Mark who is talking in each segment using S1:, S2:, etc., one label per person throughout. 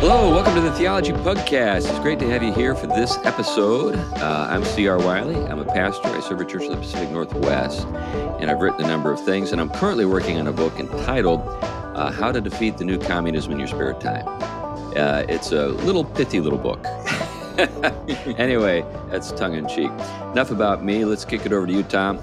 S1: Hello, welcome to the Theology Pugcast. It's great to have you here for this episode. Uh, I'm C.R. Wiley. I'm a pastor. I serve a church in the Pacific Northwest, and I've written a number of things. And I'm currently working on a book entitled uh, How to Defeat the New Communism in Your Spare Time. Uh, it's a little pithy little book. anyway, that's tongue in cheek. Enough about me. Let's kick it over to you, Tom.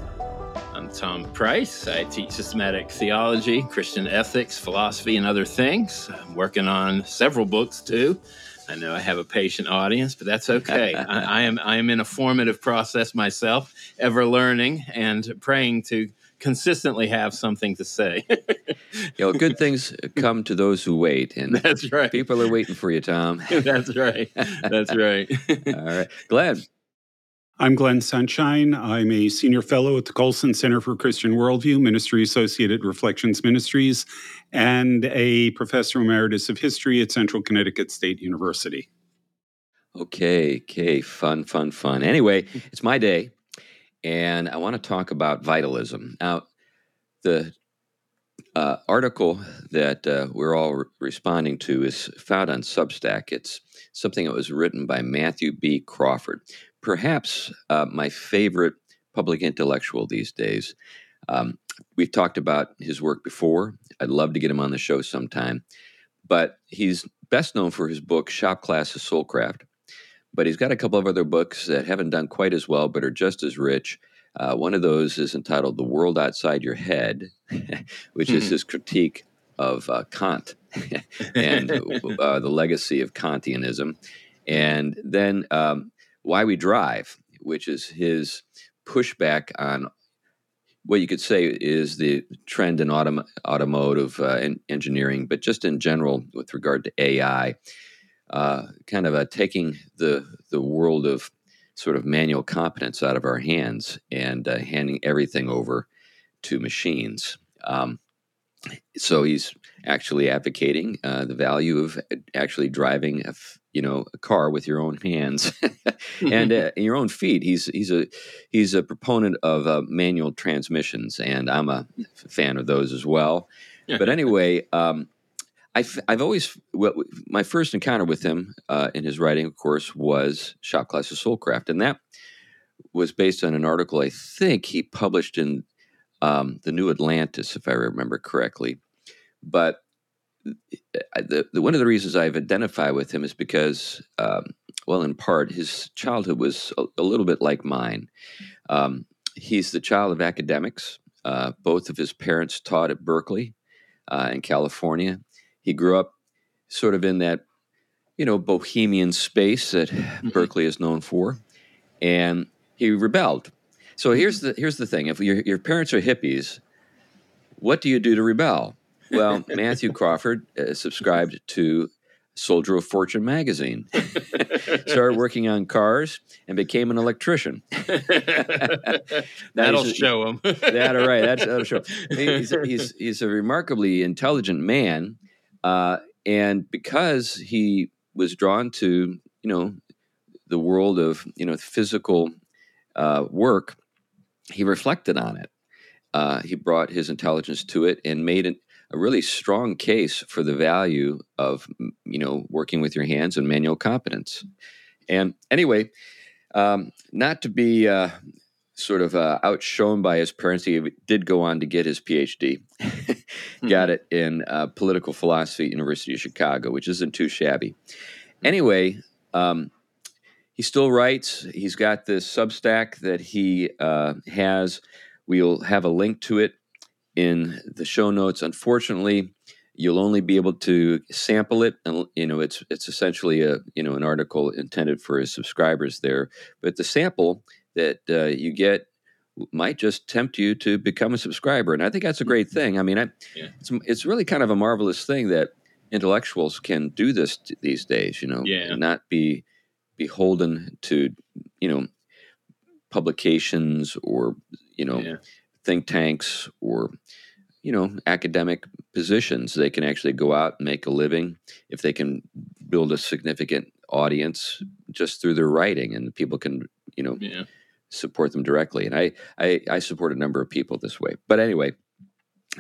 S2: I'm Tom Price. I teach systematic theology, Christian ethics, philosophy, and other things. I'm working on several books too. I know I have a patient audience, but that's okay. I, I, am I am in a formative process myself, ever learning and praying to consistently have something to say.
S1: you know, good things come to those who wait, and
S2: that's right.
S1: People are waiting for you, Tom.
S2: that's right. That's right.
S1: All right, Glenn.
S3: I'm Glenn Sunshine. I'm a senior fellow at the Colson Center for Christian Worldview, Ministry Associated Reflections Ministries, and a professor emeritus of history at Central Connecticut State University.
S1: Okay, okay, fun, fun, fun. Anyway, it's my day, and I want to talk about vitalism. Now, the uh, article that uh, we're all re- responding to is found on Substack. It's something that was written by Matthew B. Crawford perhaps uh, my favorite public intellectual these days. Um, we've talked about his work before. I'd love to get him on the show sometime. But he's best known for his book, Shop Class as Soulcraft. But he's got a couple of other books that haven't done quite as well, but are just as rich. Uh, one of those is entitled The World Outside Your Head, which is hmm. his critique of uh, Kant and uh, the legacy of Kantianism. And then um, why We Drive, which is his pushback on what you could say is the trend in autom- automotive uh, engineering, but just in general with regard to AI, uh, kind of uh, taking the the world of sort of manual competence out of our hands and uh, handing everything over to machines. Um, so he's actually advocating uh, the value of actually driving a, you know a car with your own hands and uh, your own feet. He's he's a he's a proponent of uh, manual transmissions, and I'm a fan of those as well. But anyway, um, I've I've always well, my first encounter with him uh, in his writing, of course, was Shop Class as Soulcraft, and that was based on an article I think he published in um, the New Atlantis, if I remember correctly. But the, the, one of the reasons I've identified with him is because, um, well, in part, his childhood was a, a little bit like mine. Um, he's the child of academics. Uh, both of his parents taught at Berkeley uh, in California. He grew up sort of in that, you know, bohemian space that mm-hmm. Berkeley is known for, and he rebelled. So here's the here's the thing: if your your parents are hippies, what do you do to rebel? Well, Matthew Crawford uh, subscribed to Soldier of Fortune magazine, started working on cars, and became an electrician.
S2: that'll show him.
S1: that all right. That's, that'll show. He's, he's he's a remarkably intelligent man, uh, and because he was drawn to you know the world of you know physical uh, work, he reflected on it. Uh, he brought his intelligence to it and made an, a really strong case for the value of you know working with your hands and manual competence. And anyway, um, not to be uh, sort of uh, outshone by his parents, he did go on to get his PhD. Got mm-hmm. it in uh, political philosophy at University of Chicago, which isn't too shabby. Anyway, um, he still writes. He's got this Substack that he uh, has. We'll have a link to it in the show notes. Unfortunately, you'll only be able to sample it, and you know it's it's essentially a you know an article intended for his subscribers there. But the sample that uh, you get might just tempt you to become a subscriber, and I think that's a great thing. I mean, I, yeah. it's it's really kind of a marvelous thing that intellectuals can do this t- these days. You know,
S2: yeah.
S1: not be beholden to you know publications or you know yeah think tanks or you know academic positions they can actually go out and make a living if they can build a significant audience just through their writing and people can you know yeah. support them directly and I, I i support a number of people this way but anyway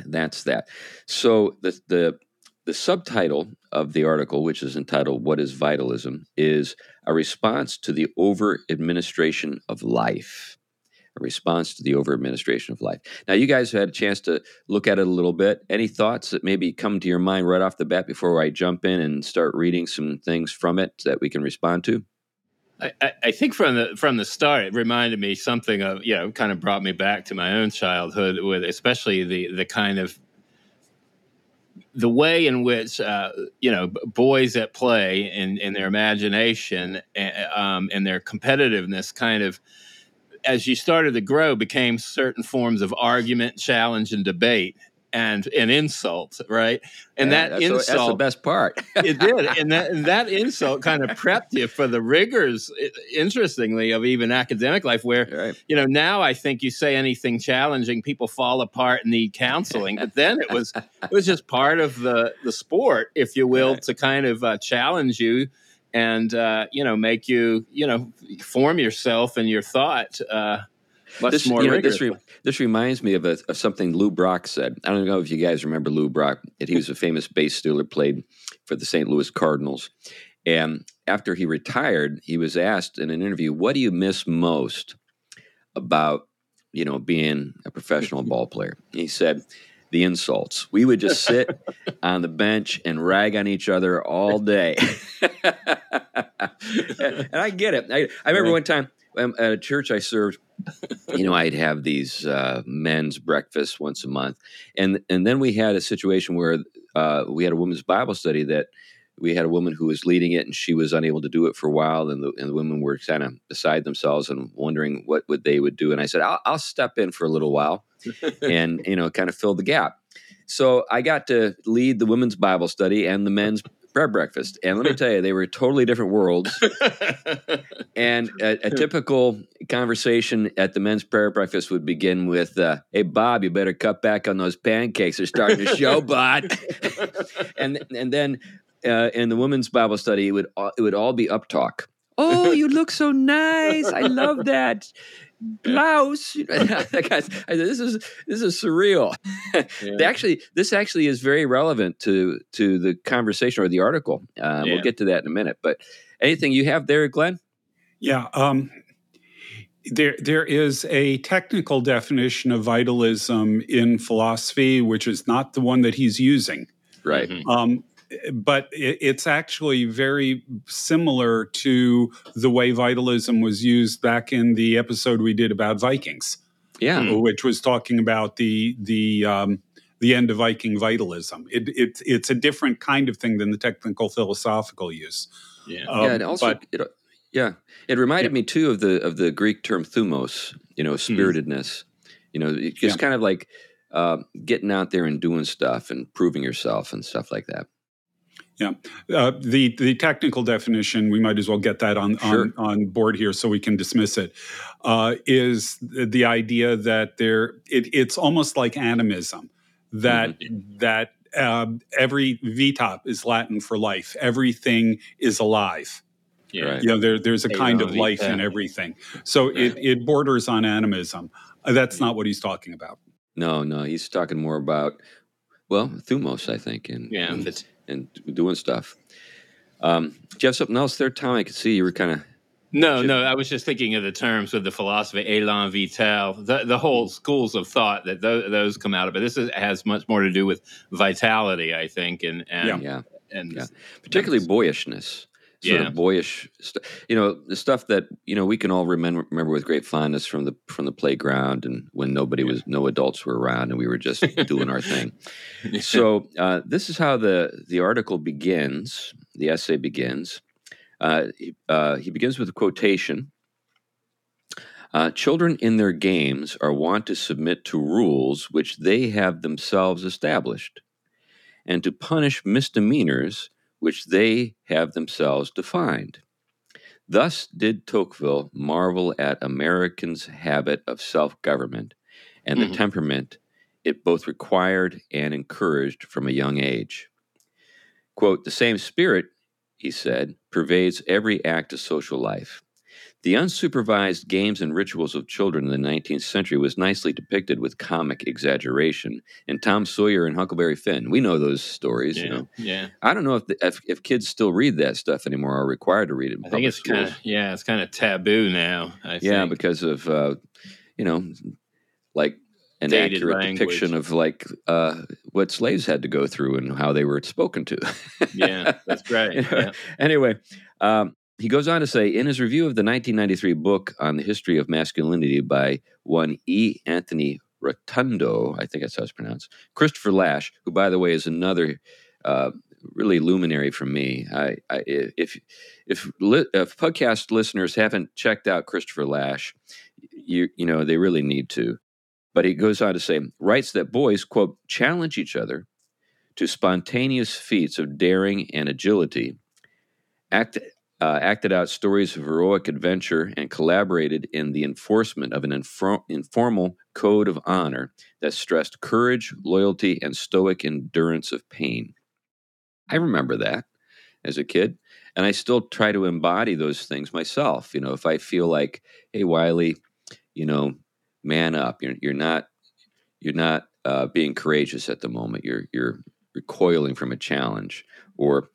S1: that's that so the the the subtitle of the article, which is entitled What is Vitalism, is a response to the over administration of life. A response to the over administration of life. Now, you guys have had a chance to look at it a little bit. Any thoughts that maybe come to your mind right off the bat before I jump in and start reading some things from it that we can respond to?
S2: I, I, think from the from the start, it reminded me something of you know, kind of brought me back to my own childhood with especially the the kind of the way in which uh, you know boys at play in, in their imagination and, um, and their competitiveness kind of as you started to grow became certain forms of argument challenge and debate and an insult, right? And
S1: Yeah,
S2: that
S1: that's, the-
S2: insult
S1: that's the best part.
S2: it did, and that and that insult kind of prepped you for the rigors, interestingly, of even academic life. Where
S1: right.
S2: you know now I think you say anything challenging, people fall apart and need counseling. But then it was it was just part of the the sport, if you will,
S1: Right.
S2: to kind of uh, challenge you and uh, you know make you you know form yourself and your thought uh, much
S1: This,
S2: more
S1: you know, this, re- this reminds me of, a, of something Lou Brock said. I don't know if you guys remember Lou Brock. He was a famous base stealer, played for the St. Louis Cardinals. And after he retired, he was asked in an interview, "What do you miss most about, you know, being a professional ball player?" He said, "The insults. We would just sit on the bench and rag on each other all day." and I get it. I, I remember one time um, at a church I served you know, I'd have these uh, men's breakfasts once a month, and and then we had a situation where uh, we had a women's Bible study that we had a woman who was leading it, and she was unable to do it for a while, and the, and the women were kind of beside themselves and wondering what would they would do, and I said, I'll, I'll step in for a little while, and you know, kind of fill the gap. So I got to lead the women's Bible study and the men's prayer breakfast, and let me tell you, they were totally different worlds. And a, a typical conversation at the men's prayer breakfast would begin with, uh, "Hey Bob, you better cut back on those pancakes. They're starting to show, bud." and and then uh, in the women's Bible study, it would all, it would all be up talk. Oh, you look so nice! I love that blouse. Guy's- this is this is surreal. They actually, this actually is very relevant to to the conversation or the article. Uh,
S2: Yeah.
S1: We'll get to that in a minute. But anything you have there, Glenn?
S3: Yeah. Um, there, there is a technical definition of vitalism in philosophy, which is not the one that he's using.
S1: Right.
S2: Mhm.
S3: Um, but it's actually very similar to the way vitalism was used back in the episode we did about Vikings,
S1: Yeah.
S2: Hmm.
S3: which was talking about the the um, the end of Viking vitalism. It, it, it's a different kind of thing than the technical philosophical use.
S2: yeah.
S3: Um,
S1: yeah, and also,
S3: but-
S1: it, yeah, it reminded me too of the of the Greek term thumos. You know, spiritedness. You know, just
S3: Yeah.
S1: kind of like uh, getting out there and doing stuff and proving yourself and stuff like that.
S3: Uh, the the technical definition, we might as well get that on
S1: Sure.
S3: on, on board here so we can dismiss it. Uh, is the idea that there it, it's almost like animism that that um, every vitop is Latin for life. Everything is alive.
S2: yeah.
S1: Right.
S3: You know, there, there's a kind of
S2: Elan
S3: life in everything. So it, it borders on animism. Uh, That's not what he's talking about.
S1: No, no, he's talking more about well, thumos, I think, and
S2: Yeah,
S1: and,
S2: that's-
S1: and doing stuff. Um, do you have something else there, Tom? I could see you were kind of
S2: No, no, I was just thinking of the terms with the philosophy, elan vital, the, the whole schools of thought that those, those come out of But This is, has much more to do with vitality, I think, and and
S1: yeah.
S2: and
S1: Yeah. particularly boyishness sort
S2: Yeah.
S1: of boyish st- you know the stuff that you know we can all remember remember with great fondness from the from the playground and when nobody was no adults were around and we were just doing our thing. So uh, this is how the the article begins the essay begins. Uh, he- uh, he begins with a quotation. Uh, children in their games are wont to submit to rules which they have themselves established and to punish misdemeanors which they have themselves defined. Thus did Tocqueville marvel at Americans' habit of self government and the
S2: Mhm.
S1: temperament it both required and encouraged from a young age. Quote, the same spirit, he said, pervades every act of social life. The unsupervised games and rituals of children in the 19th century was nicely depicted with comic exaggeration. And Tom Sawyer and Huckleberry Finn, we know those stories.
S2: Yeah,
S1: You know,
S2: yeah.
S1: I don't know if, the, if if kids still read that stuff anymore, or are required to read it.
S2: I think it's kind of yeah, it's kind of taboo now. I
S1: yeah,
S2: think.
S1: because of uh, you know, like an
S2: Dated
S1: accurate
S2: language.
S1: depiction of like uh, what slaves had to go through and how they were spoken to.
S2: yeah, that's right.
S1: You know,
S2: Yeah.
S1: Anyway, um, he goes on to say in his review of the 1993 book on the history of masculinity by one E. Anthony Rotundo, I think that's how it's pronounced, Christopher Lasch, who, by the way, is another uh, really luminary for me. I, I if if li- if podcast listeners haven't checked out Christopher Lasch, you you know they really need to. But he goes on to say, writes that boys quote challenge each other to spontaneous feats of daring and agility, act, uh, acted out stories of heroic adventure, and collaborated in the enforcement of an infor- informal code of honor that stressed courage, loyalty, and stoic endurance of pain. I remember that as a kid, and I still try to embody those things myself. You know, if I feel like, hey, Wiley, you know, man up. You're, you're not you're not uh, being courageous at the moment. You're you're recoiling from a challenge, or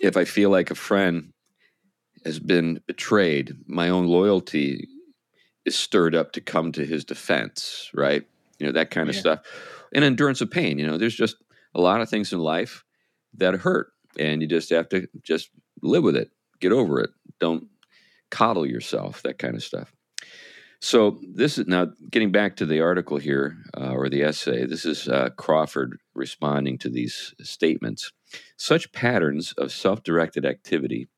S1: if I feel like a friend has been betrayed, my own loyalty is stirred up to come to his defense. Right? You know that kind of
S2: Yeah.
S1: stuff, and endurance of pain. You know, there's just a lot of things in life that hurt, and you just have to just live with it, get over it. Don't coddle yourself. That kind of stuff. So this is now getting back to the article here uh, or the essay. This is uh, Crawford responding to these statements. Such patterns of self-directed activity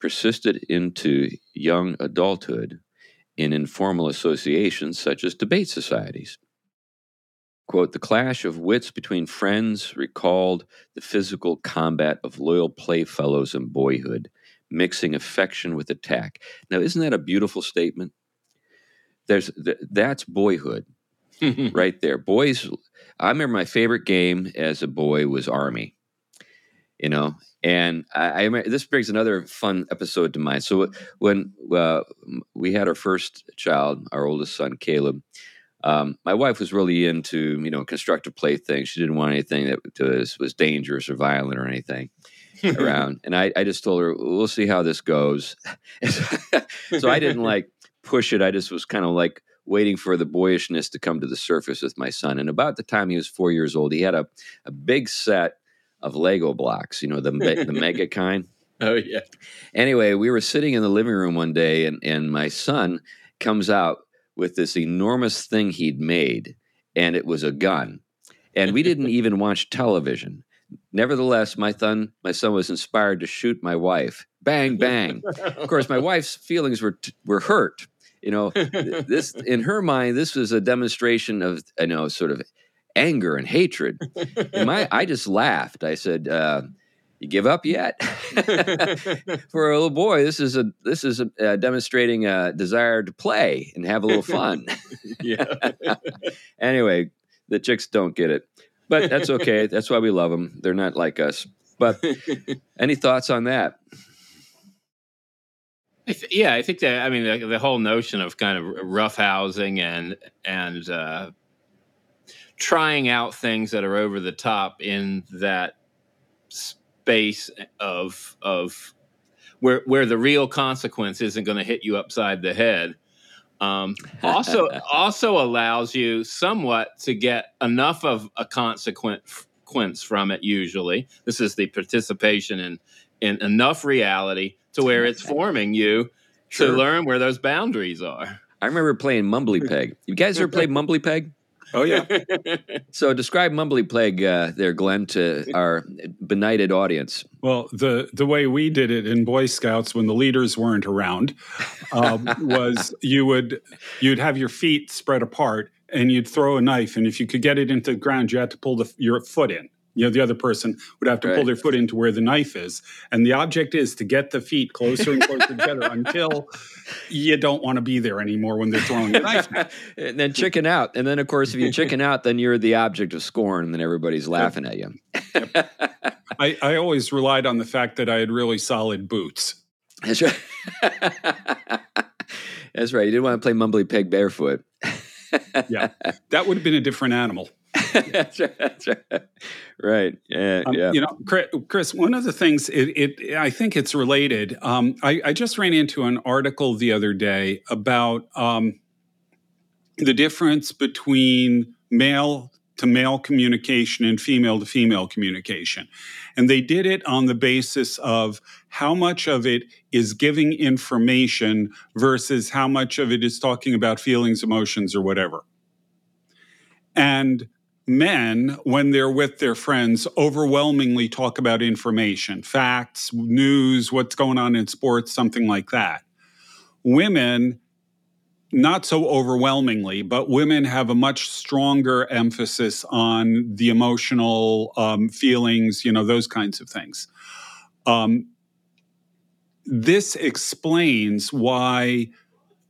S1: persisted into young adulthood in informal associations such as debate societies. Quote, the clash of wits between friends recalled the physical combat of loyal playfellows in boyhood, mixing affection with attack. Now, isn't that a beautiful statement? There's th- that's boyhood right there. Boys, I remember my favorite game as a boy was Army. You know, and I, I this brings another fun episode to mind. So when uh, we had our first child, our oldest son Caleb, um, my wife was really into you know constructive playthings. She didn't want anything that was, was dangerous or violent or anything around. And I, I just told her, we'll see how this goes. so I didn't like push it. I just was kind of like waiting for the boyishness to come to the surface with my son. And about the time he was four years old, he had a, a big set of Lego blocks, you know, the, the mega kind.
S2: oh yeah.
S1: Anyway, we were sitting in the living room one day, and, and my son comes out with this enormous thing he'd made, and it was a gun. And we didn't even watch television. Nevertheless, my son, my son was inspired to shoot my wife. Bang, bang. Of course, my wife's feelings were were hurt. You know, this in her mind, this was a demonstration of you know sort of anger and hatred. And my, I just laughed. I said, uh, "You give up yet?" For a little boy, this is a this is a, uh, demonstrating a desire to play and have a little fun.
S2: yeah.
S1: anyway, the chicks don't get it, but that's okay. that's why we love them. They're not like us. But any thoughts on that?
S2: I th- yeah, I think that I mean the, the whole notion of kind of roughhousing and and uh, trying out things that are over the top in that space of of where where the real consequence isn't going to hit you upside the head. Um, also also allows you somewhat to get enough of a consequence from it. Usually, this is the participation in in enough reality to where it's forming you
S1: Sure.
S2: to learn where those boundaries are.
S1: I remember playing Mumbly Peg. You guys ever played Mumbly Peg?
S3: Oh yeah.
S1: So describe Mumbly plague uh, there, Glenn, to our benighted audience.
S3: Well, the the way we did it in Boy Scouts when the leaders weren't around um, was you would you'd have your feet spread apart and you'd throw a knife, and if you could get it into the ground, you had to pull the, your foot in. You know, the other person would have to pull their foot into where the knife is, and the object is to get the feet closer and closer together until you don't want to be there anymore when they're throwing the knife.
S1: and then chicken out. And then, of course, if you chicken out, then you're the object of scorn, and then everybody's laughing at you.
S3: I, I always relied on the fact that I had really solid boots.
S1: That's right. That's right. You didn't want to play Mumbly Peg barefoot.
S3: yeah, that would have been a different animal.
S1: That's right. That's right. Right. Yeah.
S3: Um,
S1: yeah.
S3: You know, Chris, one of the things it, it I think it's related. Um, I, I, just ran into an article the other day about um, the difference between male to male communication and female to female communication. And they did it on the basis of how much of it is giving information versus how much of it is talking about feelings, emotions, or whatever. And men, when they're with their friends, overwhelmingly talk about information, facts, news, what's going on in sports, something like that. Women not so overwhelmingly, but women have a much stronger emphasis on the emotional um, feelings, you know, those kinds of things. Um, this explains why,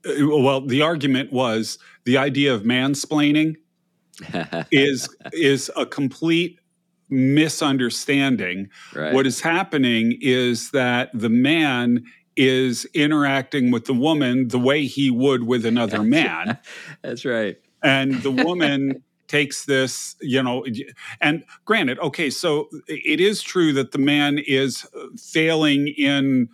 S3: uh, well, the argument was the idea of mansplaining is is a complete misunderstanding.
S1: Right.
S3: What is happening is that the man is interacting with the woman the way he would with another man.
S1: That's right.
S3: And the woman takes this, you know, and granted, okay, so it is true that the man is failing in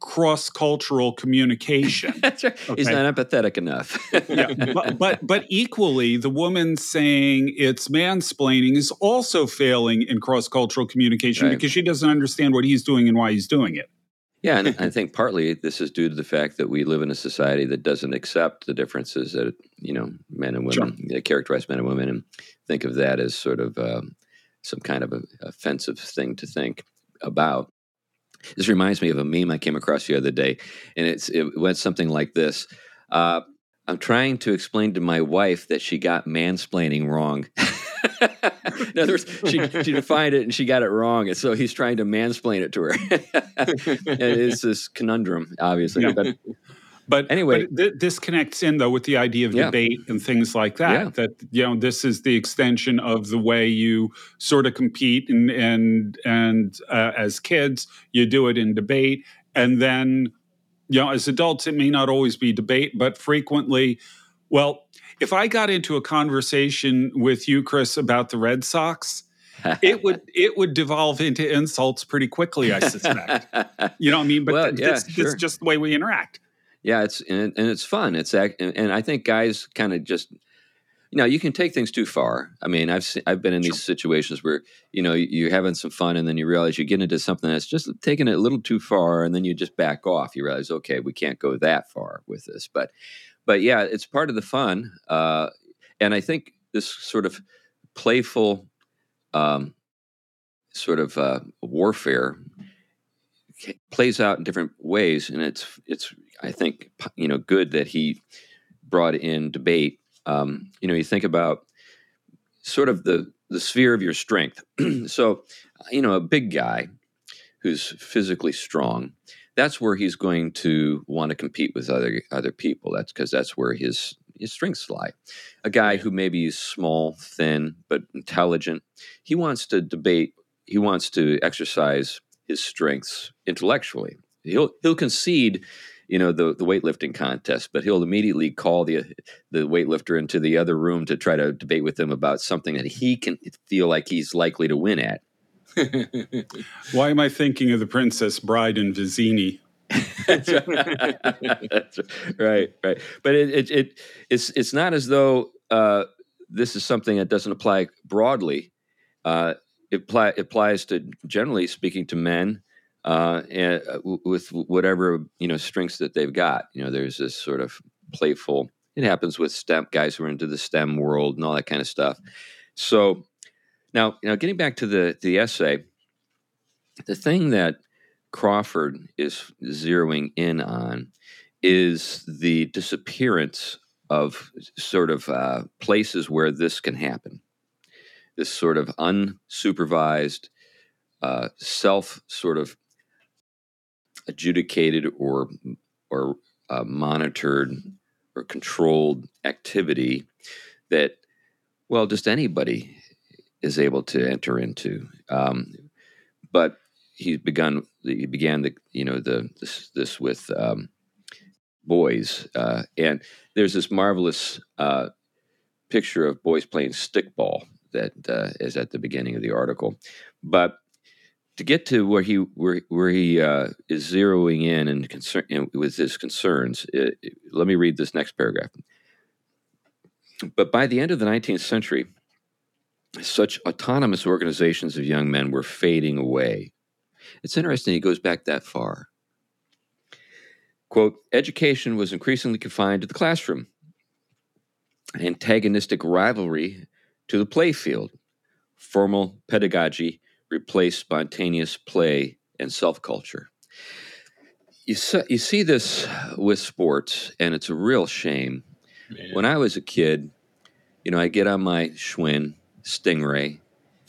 S3: cross cultural communication.
S1: That's right. Okay. He's not empathetic enough.
S3: yeah, but, but, but equally, the woman saying it's mansplaining is also failing in cross cultural communication right. because she doesn't understand what he's doing and why he's doing it.
S1: Yeah, and I think partly this is due to the fact that we live in a society that doesn't accept the differences that you know men and women sure. characterize men and women, and think of that as sort of um, some kind of a offensive thing to think about. This reminds me of a meme I came across the other day, and it's it went something like this: uh, "I'm trying to explain to my wife that she got mansplaining wrong." In other words, she, she defined it and she got it wrong. And so he's trying to mansplain it to her. it is this conundrum, obviously. Yeah. But,
S3: but anyway, but th- this connects in though with the idea of yeah. debate and things like that. Yeah. That you know, this is the extension of the way you sort of compete, and and and uh, as kids, you do it in debate, and then you know, as adults, it may not always be debate, but frequently, well, if I got into a conversation with you, Chris, about the Red Sox, it would it would devolve into insults pretty quickly. I suspect. you know what I mean? But well, th- yeah, this, sure. this is just the way we interact.
S1: Yeah, it's and, and it's fun. It's and, and I think guys kind of just you know you can take things too far. I mean, I've seen, I've been in sure. these situations where you know you're having some fun and then you realize you get into something that's just taking it a little too far, and then you just back off. You realize, okay, we can't go that far with this, but but yeah, it's part of the fun. Uh, and I think this sort of playful um, sort of uh, warfare plays out in different ways, and it's it's I think you know good that he brought in debate. Um, you know, you think about sort of the the sphere of your strength. so, you know, a big guy who's physically strong that's where he's going to want to compete with other other people. That's because that's where his his strengths lie. A guy who maybe is small, thin, but intelligent, he wants to debate. He wants to exercise his strengths intellectually. He'll he'll concede, you know, the the weightlifting contest, but he'll immediately call the the weightlifter into the other room to try to debate with him about something that he can feel like he's likely to win at.
S3: Why am I thinking of the Princess Bride and Vizzini?
S1: That's right, right. But it, it, it, it's it's not as though uh, this is something that doesn't apply broadly. Uh, it, apply, it applies to generally speaking to men uh, and uh, with whatever you know strengths that they've got. You know, there's this sort of playful. It happens with STEM guys who are into the STEM world and all that kind of stuff. So now, you know, getting back to the the essay, the thing that Crawford is zeroing in on is the disappearance of sort of uh, places where this can happen. This sort of unsupervised, uh, self sort of adjudicated or or uh, monitored or controlled activity that, well, just anybody is able to enter into. Um, but he begun he began the you know the this this with um, boys uh, and there's this marvelous uh, picture of boys playing stickball that uh, is at the beginning of the article but to get to where he where where he uh, is zeroing in and concern with his concerns, it, it, let me read this next paragraph. But by the end of the 19th century, such autonomous organizations of young men were fading away. It's interesting he goes back that far. Quote, education was increasingly confined to the classroom, antagonistic rivalry to the playfield, formal pedagogy replace spontaneous play and self culture. You, see, you see this with sports, and it's a real shame. Man. When I was a kid, you know, I get on my Schwinn Stingray.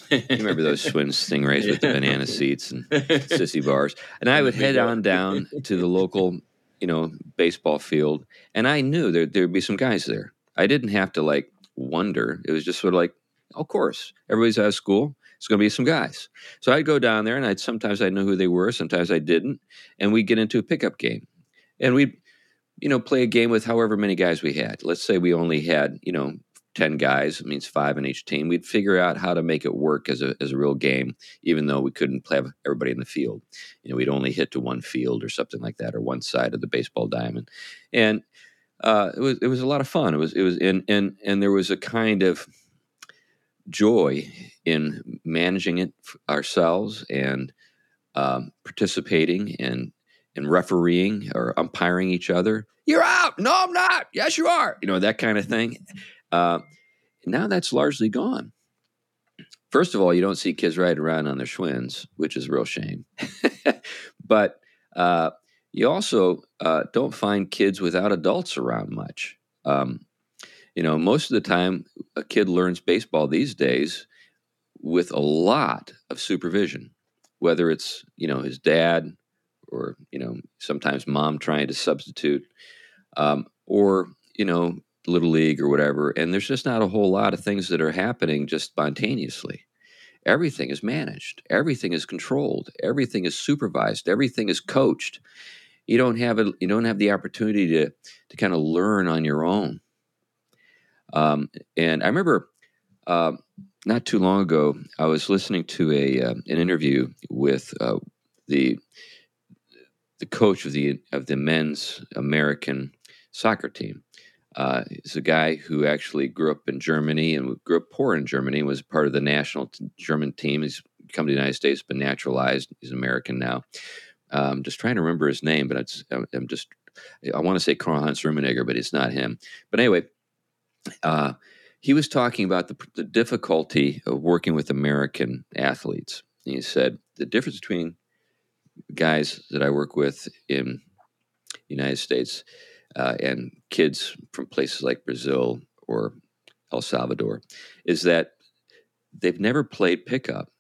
S1: you remember those Schwinn Stingrays yeah. with the banana seats and sissy bars? And I would head on down to the local, you know, baseball field, and I knew there there'd be some guys there. I didn't have to like wonder. It was just sort of like, of course, everybody's out of school it's going to be some guys. So I'd go down there, and I'd sometimes I know who they were, sometimes I didn't, and we'd get into a pickup game, and we'd you know play a game with however many guys we had. Let's say we only had you know 10 guys, it means five in each team. We'd figure out how to make it work as a, as a real game, even though we couldn't have everybody in the field. You know, we'd only hit to one field or something like that, or one side of the baseball diamond. And uh, it was it was a lot of fun. It was it was and and and there was a kind of joy in managing it ourselves and um, participating and and refereeing or umpiring each other. You're out. No, I'm not. Yes, you are. You know that kind of thing. Uh, now that's largely gone. First of all, you don't see kids riding around on their Schwinns, which is a real shame. but uh, you also uh, don't find kids without adults around much. Um, you know, most of the time, a kid learns baseball these days with a lot of supervision, whether it's, you know, his dad or, you know, sometimes mom trying to substitute, um, or, you know, little league or whatever. And there's just not a whole lot of things that are happening just spontaneously. Everything is managed, everything is controlled, everything is supervised, everything is coached. You don't have a, you don't have the opportunity to to kind of learn on your own. Um, and I remember uh, not too long ago, I was listening to a uh, an interview with uh, the the coach of the of the men's American soccer team. Uh, he's a guy who actually grew up in Germany and grew up poor in Germany. Was part of the national t- German team. He's come to the United States, been naturalized. He's American now. I'm um, just trying to remember his name, but I'm just I want to say Karl Heinz Rummenigge, but it's not him. But anyway, uh, he was talking about the, the, difficulty of working with American athletes. And he said the difference between guys that I work with in the United States uh, and kids from places like Brazil or El Salvador is that they've never played pickup.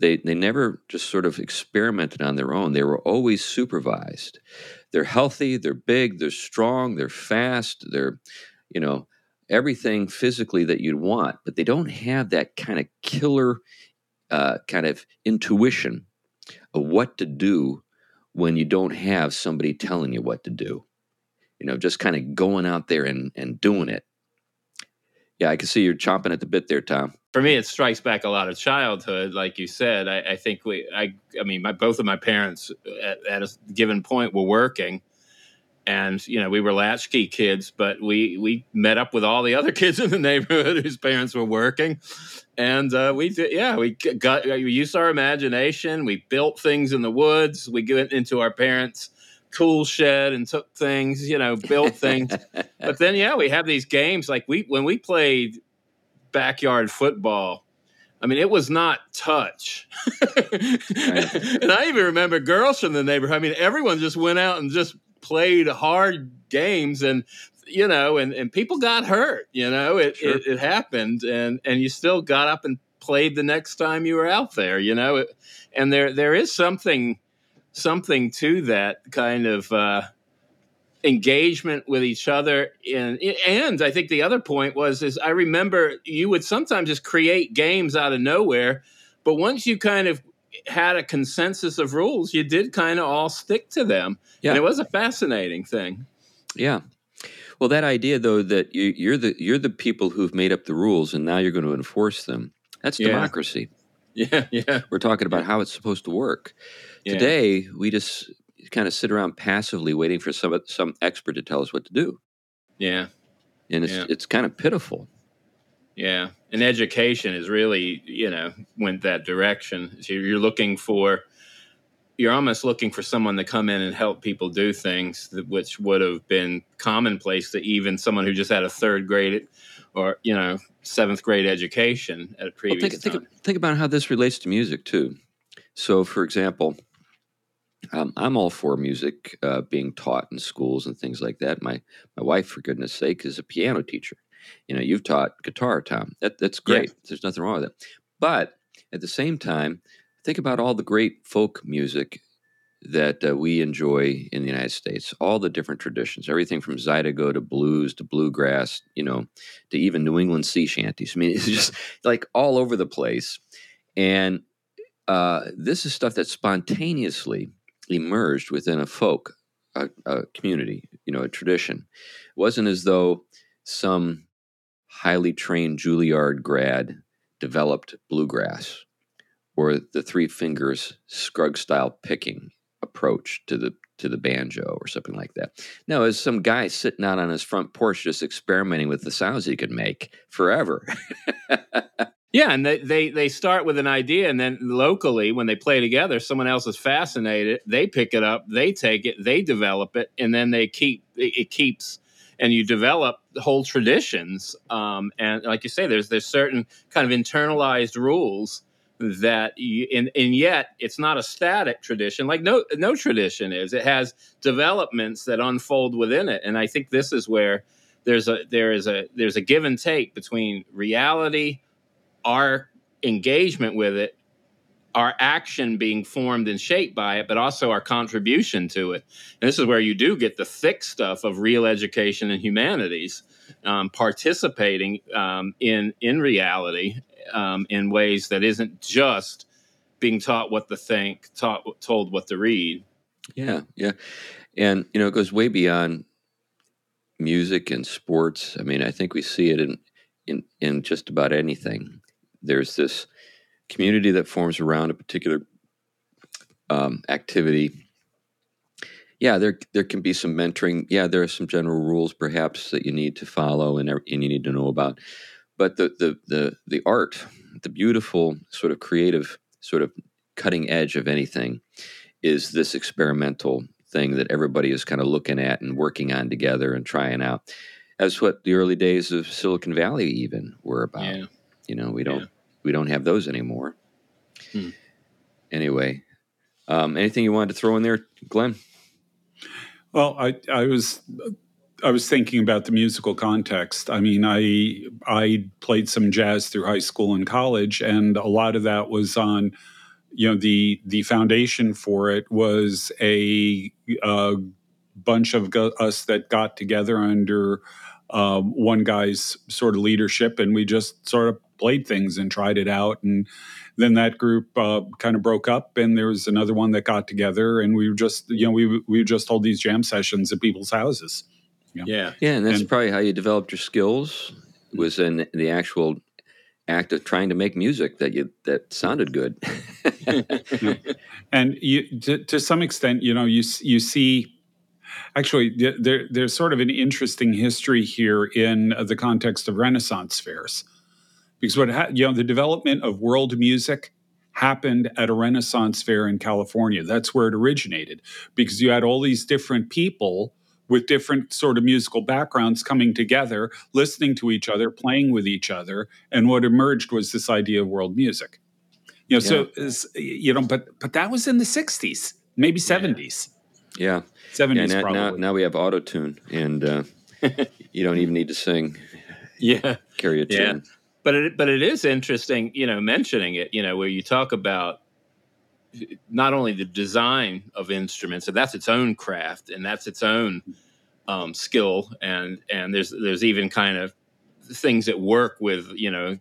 S1: They, they never just sort of experimented on their own. They were always supervised. They're healthy, they're big, they're strong, they're fast, they're you know, everything physically that you'd want, but they don't have that kind of killer uh, kind of intuition of what to do when you don't have somebody telling you what to do. You know, just kind of going out there and, and doing it. Yeah, I can see you're chomping at the bit there, Tom.
S2: For me, it strikes back a lot of childhood, like you said. I, I think we, I, I mean, my, both of my parents at, at a given point were working, and you know we were latchkey kids but we we met up with all the other kids in the neighborhood whose parents were working and uh, we did, yeah we got we used our imagination we built things in the woods we went into our parents tool shed and took things you know built things but then yeah we have these games like we when we played backyard football I mean, it was not touch. right. And I even remember girls from the neighborhood. I mean, everyone just went out and just played hard games and you know and, and people got hurt you know it, sure. it, it, happened and and you still got up and played the next time you were out there you know it, and there there is something something to that kind of uh, engagement with each other and and I think the other point was is I remember you would sometimes just create games out of nowhere but once you kind of had a consensus of rules, you did kind of all stick to them.
S1: Yeah.
S2: And it was a fascinating thing.
S1: Yeah. Well, that idea though that you, you're the you're the people who've made up the rules, and now you're going to enforce them. That's
S2: Yeah.
S1: democracy.
S2: Yeah, yeah.
S1: We're talking about how it's supposed to work.
S2: yeah.
S1: Today, we just kind of sit around passively waiting for some some expert to tell us what to do,
S2: Yeah.
S1: and it's
S2: Yeah.
S1: it's kind of pitiful.
S2: Yeah, and education is really, you know, went that direction. So you're looking for, you're almost looking for someone to come in and help people do things that, which would have been commonplace to even someone who just had a third grade or you know seventh grade education at a
S1: Well,
S2: previous
S1: think, think,
S2: time.
S1: think about how this relates to music too. So, for example, um, I'm all for music uh, being taught in schools and things like that. My my wife, for goodness sake, is a piano teacher. You know, you've taught guitar, Tom. That, that's
S2: Yeah.
S1: great. There's nothing wrong with it. But at the same time, think about all the great folk music that uh, we enjoy in the United States. All the different traditions, everything from zydeco to blues to bluegrass, you know, to even New England sea shanties. I mean, it's just like all over the place. And uh, this is stuff that spontaneously emerged within a folk a, a community, you know, a tradition. It wasn't as though some highly trained Juilliard grad developed bluegrass or the three fingers Scruggs style picking approach to the to the banjo or something like that. No, it's some guy sitting out on his front porch just experimenting with the sounds he could make forever.
S2: Yeah, and they, they they start with an idea, and then locally, when they play together, someone else is fascinated. They pick it up, they take it, they develop it, and then they keep it keeps, and you develop whole traditions. Um, and like you say, there's there's certain kind of internalized rules that you, and and yet it's not a static tradition like no no tradition is. It has developments that unfold within it, and I think this is where there's a there is a there's a give and take between reality our engagement with it, our action being formed and shaped by it, but also our contribution to it. And this is where you do get the thick stuff of real education and humanities, um, participating um, in in reality um, in ways that isn't just being taught what to think, taught told what to read.
S1: Yeah, yeah. And you know, it goes way beyond music and sports. I mean, I think we see it in in in just about anything. There's this community that forms around a particular um, activity. Yeah, there there can be some mentoring. Yeah, there are some general rules perhaps that you need to follow and, and you need to know about. But the the the the art, the beautiful sort of creative sort of cutting edge of anything is this experimental thing that everybody is kind of looking at and working on together and trying out. That's what the early days of Silicon Valley even were about.
S2: Yeah.
S1: You know, we don't
S2: Yeah.
S1: we don't have those anymore.
S2: Hmm.
S1: Anyway, um, anything you wanted to throw in there, Glenn?
S3: Well, I, I was I was thinking about the musical context. I mean, I I played some jazz through high school and college, and a lot of that was on, you know, the the foundation for it was a, uh bunch of go- us that got together under um, one guy's sort of leadership, and we just sort of played things and tried it out, and then that group uh, kind of broke up, and there was another one that got together, and we were just, you know, we we just hold these jam sessions at people's houses.
S2: Yeah.
S1: Yeah, and that's
S3: And-
S1: probably how you developed your skills was in the actual act of trying to make music that you that sounded good.
S3: and you to, to some extent you know you you see actually there there's sort of an interesting history here in uh, the context of renaissance fairs because what ha- you know the development of world music happened at a renaissance fair in california that's where it originated because you had all these different people with different sort of musical backgrounds coming together listening to each other playing with each other and what emerged was this idea of world music you know so you know but but that was in the 60s maybe 70s
S1: yeah,
S3: 70s
S1: yeah. Now,
S3: probably
S1: now, now we have auto tune, and uh, you don't even need to sing,
S2: Yeah.
S1: carry a
S2: Yeah.
S1: tune.
S2: But it but it is interesting, you know, mentioning it, you know, where you talk about not only the design of instruments, and that's its own craft, and that's its own um, skill, and and there's there's even kind of things that work with you know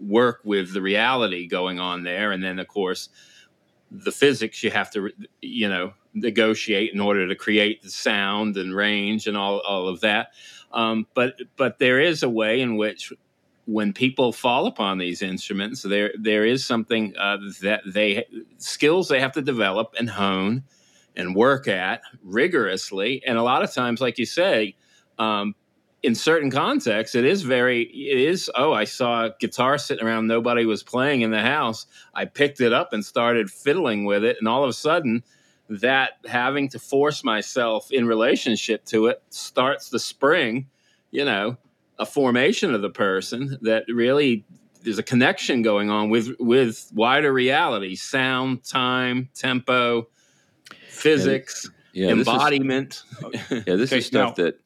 S2: work with the reality going on there, and then of course the physics you have to you know negotiate in order to create the sound and range and all all of that. Um, but but there is a way in which when people fall upon these instruments, there there is something uh, that they skills they have to develop and hone and work at rigorously. And a lot of times, like you say, um, in certain contexts, it is very, it is, oh, I saw a guitar sitting around, nobody was playing in the house. I picked it up and started fiddling with it. And all of a sudden, that having to force myself in relationship to it starts the spring, you know, a formation of the person that really there's a connection going on with with wider reality, sound, time, tempo, physics, yeah, yeah, embodiment.
S1: This is, yeah, this okay, is stuff now, that.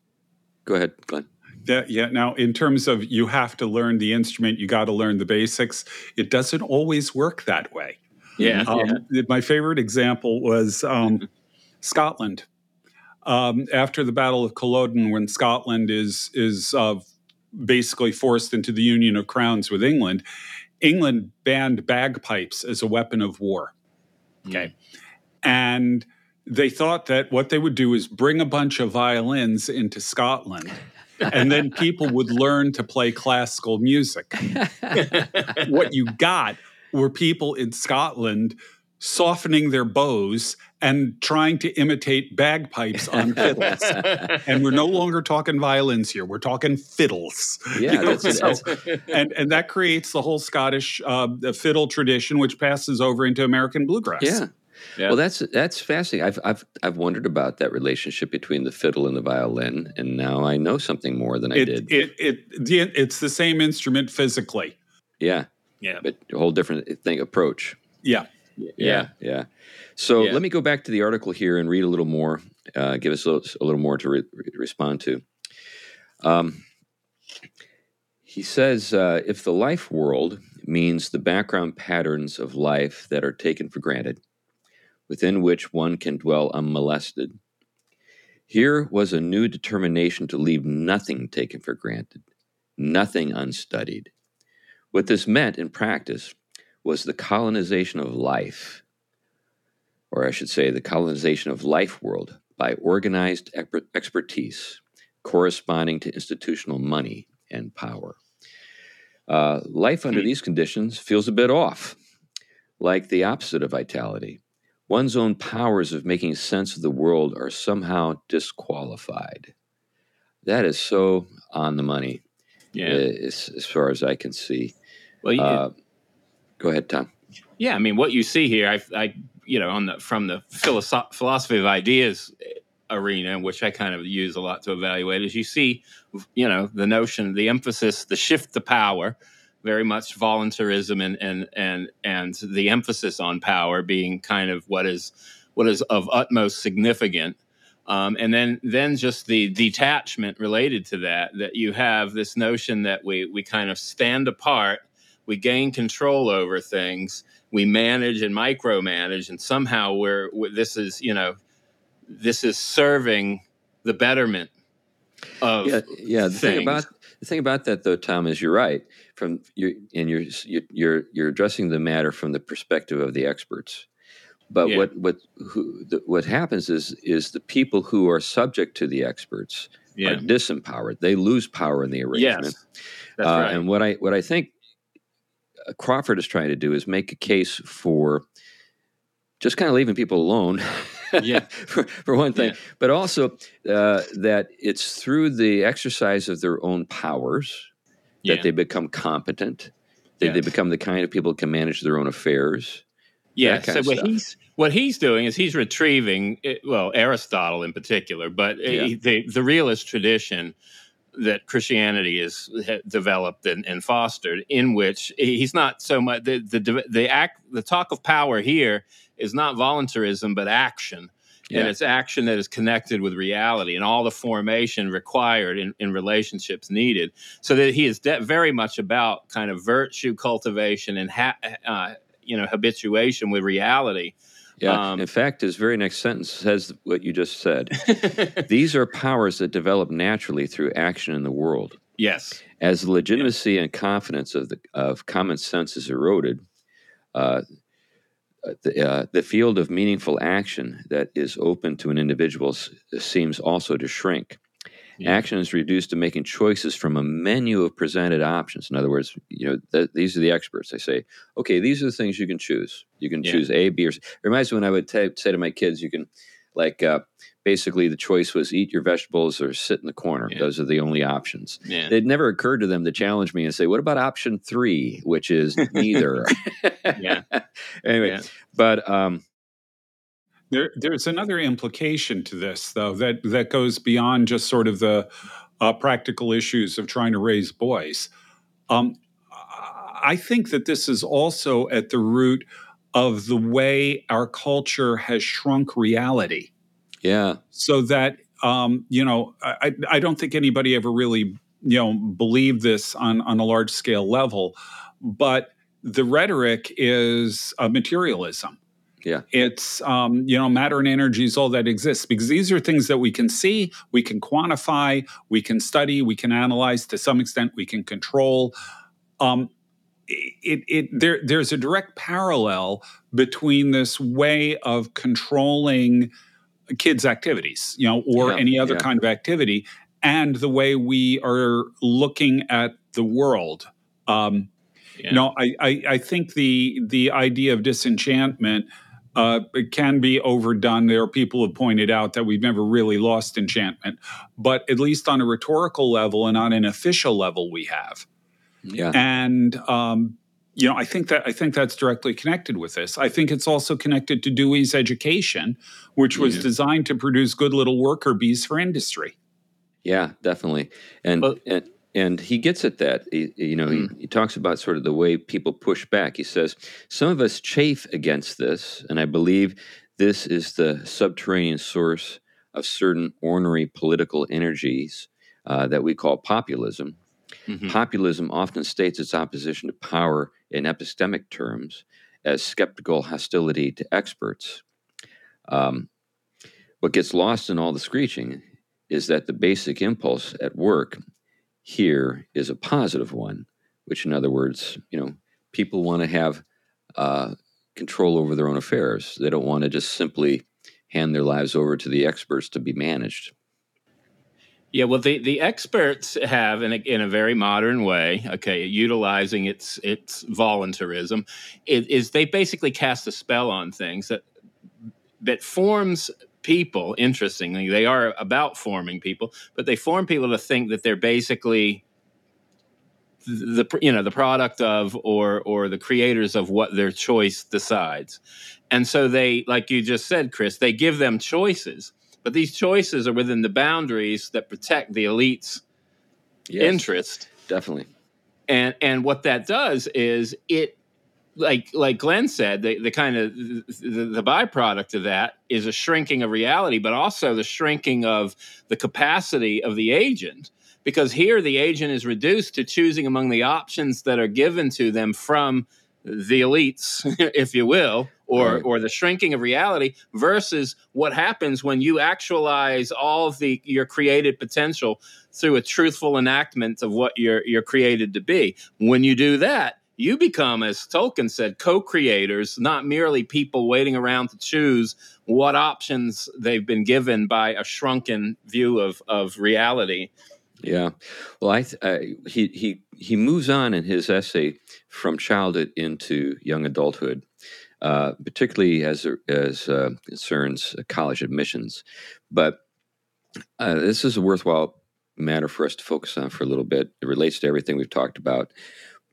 S1: Go ahead, Glenn.
S3: That, yeah. Now, in terms of you have to learn the instrument, you got to learn the basics. It doesn't always work that way.
S2: Yeah.
S3: Um, yeah. My favorite example was um, Scotland. Um, after the Battle of Culloden, when Scotland is is uh, basically forced into the Union of Crowns with England, England banned bagpipes as a weapon of war. Okay. Mm. And they thought that what they would do is bring a bunch of violins into Scotland. and then people would learn to play classical music. what you got were people in Scotland softening their bows and trying to imitate bagpipes on fiddles. and we're no longer talking violins here; we're talking fiddles.
S1: Yeah, you know? that's,
S3: so, and and that creates the whole Scottish uh, fiddle tradition, which passes over into American bluegrass.
S1: Yeah. Yeah. Well, that's that's fascinating. I've I've I've wondered about that relationship between the fiddle and the violin, and now I know something more than I
S3: it,
S1: did.
S3: It, it it it's the same instrument physically.
S1: Yeah,
S2: yeah,
S1: but a whole different thing approach.
S3: Yeah,
S1: yeah, yeah. yeah. So yeah. let me go back to the article here and read a little more. Uh, give us a little, a little more to re- respond to. Um, he says uh, if the life world means the background patterns of life that are taken for granted within which one can dwell unmolested. Here was a new determination to leave nothing taken for granted, nothing unstudied. What this meant in practice was the colonization of life, or I should say, the colonization of life world by organized expertise corresponding to institutional money and power. Uh, life under these conditions feels a bit off, like the opposite of vitality one's own powers of making sense of the world are somehow disqualified. That is so on the money,
S2: yeah.
S1: as, as far as I can see. Well, you, uh, go ahead, Tom.
S2: Yeah, I mean, what you see here, I, I you know, on the from the philosoph- philosophy of ideas arena, which I kind of use a lot to evaluate, is you see, you know, the notion, the emphasis, the shift to power very much voluntarism and and and and the emphasis on power being kind of what is what is of utmost significant. Um, and then then just the detachment related to that that you have this notion that we we kind of stand apart we gain control over things we manage and micromanage and somehow we're, we're this is you know this is serving the betterment of
S1: yeah yeah the things. thing about the thing about that though tom is you're right from you and you're you're you're addressing the matter from the perspective of the experts. But yeah. what what who, the, what happens is is the people who are subject to the experts yeah. are disempowered. They lose power in the arrangement.
S2: Yes, that's uh,
S1: right. And what I what I think Crawford is trying to do is make a case for just kind of leaving people alone.
S2: yeah,
S1: for, for one thing, yeah. but also uh, that it's through the exercise of their own powers yeah. that they become competent, that yeah. they become the kind of people who can manage their own affairs.
S2: Yeah. So what stuff. he's what he's doing is he's retrieving eh, well Aristotle in particular, but eh, yeah. the the realist tradition that Christianity has developed and, and, fostered, in which he's not so much the the the act the talk of power here is not voluntarism but action. Yeah. and it's action that is connected with reality and all the formation required in, in relationships needed. So that he is de- very much about kind of virtue cultivation and ha- uh, you know habituation with reality
S1: yeah. Um, in fact, his very next sentence says what you just said. These are powers that develop naturally through action in the world.
S2: Yes.
S1: As the legitimacy and confidence of the of common sense is eroded, uh, the, uh, the field of meaningful action that is open to an individual s- seems also to shrink.
S2: Yeah.
S1: Action is reduced to making choices from a menu of presented options. In other words, you know, th- these are the experts. They say, okay, these are the things you can choose. You can
S2: Yeah.
S1: choose A, B, or C. It reminds me when I would ta- say to my kids, you can, like, uh, basically the choice was eat your vegetables or sit in the corner.
S2: Yeah.
S1: Those are the only options.
S2: Yeah.
S1: It never occurred to them to challenge me and say, what about option three, which is neither?
S2: Yeah.
S1: anyway,
S2: Yeah.
S1: but um,
S3: There, there's another implication to this, though, that that goes beyond just sort of the uh, practical issues of trying to raise boys. Um, I think that this is also at the root of the way our culture has shrunk reality,
S1: yeah,
S3: so that um, you know, I, I don't think anybody ever really you know believed this on on a large scale level, but the rhetoric is uh, materialism
S1: yeah,
S3: it's um, you know matter and energy is all that exists because these are things that we can see we can quantify we can study we can analyze to some extent we can control um, it, it there there's a direct parallel between this way of controlling kids activities you know or
S1: Yeah,
S3: any other
S1: yeah.
S3: kind of activity and the way we are looking at the world um,
S2: Yeah.
S3: you know, I, I, I think the the idea of disenchantment uh, it can be overdone. There are people who have pointed out that we've never really lost enchantment, but at least on a rhetorical level and on an official level, we have.
S1: yeah,
S3: And um, you know, I think that I think that's directly connected with this. I think it's also connected to Dewey's education, which was
S2: Yeah.
S3: designed to produce good little worker bees for industry.
S1: yeah, definitely. And
S2: Well-
S1: and and he gets at that. He, you know,
S2: Mm.
S1: he, he talks about sort of the way people push back. He says some of us chafe against this, and I believe this is the subterranean source of certain ornery political energies uh, that we call populism.
S2: Mhm.
S1: Populism often states its opposition to power in epistemic terms as skeptical hostility to experts. Um, what gets lost in all the screeching is that the basic impulse at work here is a positive one, which, in other words, you know, people want to have uh, control over their own affairs. They don't want to just simply hand their lives over to the experts to be managed.
S2: Yeah, well, the, the experts have, in a, in a very modern way, okay, utilizing its its voluntarism, is, is they basically cast a spell on things that that forms people. Interestingly, they are about forming people, but they form people to think that they're basically the you know the product of or or the creators of what their choice decides, and so they, like you just said, Chris, they give them choices but these choices are within the boundaries that protect the elite's
S1: Yes,
S2: interest
S1: definitely.
S2: and and what that does is it like like glenn said the, the kind of the, the byproduct of that is a shrinking of reality but also the shrinking of the capacity of the agent because here the agent is reduced to choosing among the options that are given to them from the elites if you will or
S1: Right.
S2: or the shrinking of reality versus what happens when you actualize all of the your created potential through a truthful enactment of what you're you're created to be. When you do that, you become, as Tolkien said, co-creators, not merely people waiting around to choose what options they've been given by a shrunken view of of reality.
S1: Yeah. Well, I, I he he he moves on in his essay from childhood into young adulthood, uh, particularly as as uh, concerns college admissions. But uh, this is a worthwhile matter for us to focus on for a little bit. It relates to everything we've talked about.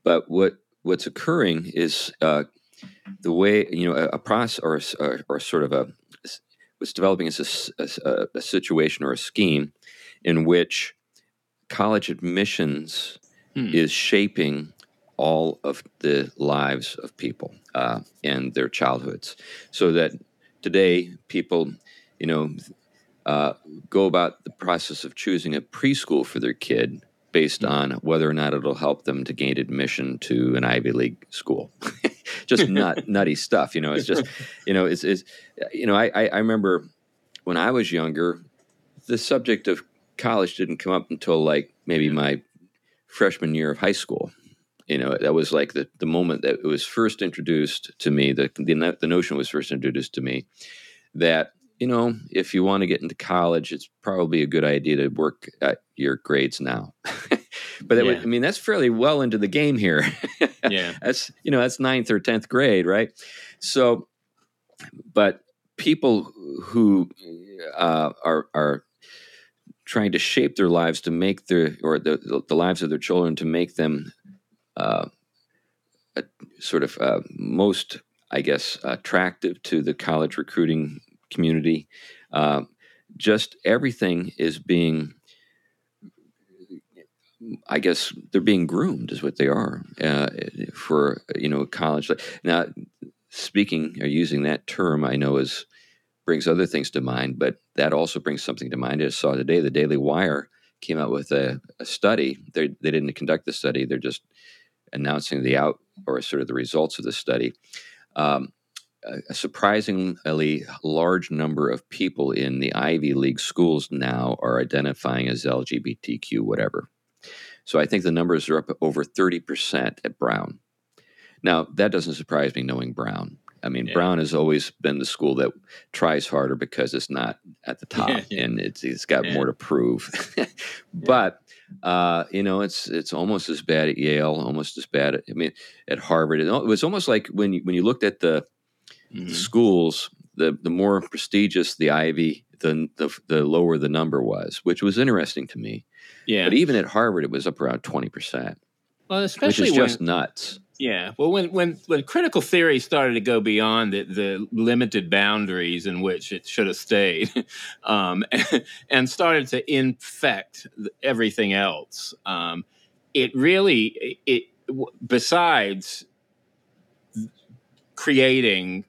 S1: But what what's occurring is uh, the way you know a, a process or a s- or, or sort of a what's developing is a situation or a scheme in which college admissions
S2: Hmm.
S1: is shaping all of the lives of people uh, and their childhoods. So that today, people, you know, uh, go about the process of choosing a preschool for their kid based on whether or not it'll help them to gain admission to an Ivy League school. just nut, nutty stuff, you know. It's just, you know, it's, it's you know, I, I, I remember when I was younger, the subject of college didn't come up until like maybe my freshman year of high school. You know, that was like the, the moment that it was first introduced to me, the, the, the notion was first introduced to me that, you know, if you want to get into college, it's probably a good idea to work at your grades now. but yeah. I mean, that's fairly well into the game here.
S2: yeah.
S1: That's, you know, that's ninth or 10th grade, right? So, but people who uh, are, are trying to shape their lives to make their, or the, the lives of their children to make them uh, sort of uh, most, I guess, attractive to the college recruiting community. Uh, just everything is being, I guess, they're being groomed, is what they are uh, for you know college. Now, speaking or using that term, I know is brings other things to mind, but that also brings something to mind. I saw today the Daily Wire came out with a, a study. They they didn't conduct the study; they're just announcing the out or sort of the results of the study. Um, a surprisingly large number of people in the Ivy League schools now are identifying as LGBTQ, whatever. So I think the numbers are up over 30% at Brown. Now, that doesn't surprise me knowing Brown. I mean, yeah. Brown has always been the school that tries harder because it's not at the top yeah, yeah. and it's it's got more to prove. but uh, you know, it's it's almost as bad at Yale, almost as bad at I mean at Harvard. It was almost like when you, when you looked at the, mm-hmm. schools, the the more prestigious the Ivy, the, the the lower the number was, which was interesting to me.
S2: Yeah.
S1: But even at Harvard, it was up around twenty percent.
S2: Well, especially
S1: which is
S2: when,
S1: just nuts.
S2: Yeah. Well, when when when critical theory started to go beyond the, the limited boundaries in which it should have stayed, um, and started to infect everything else, um, it really it besides creating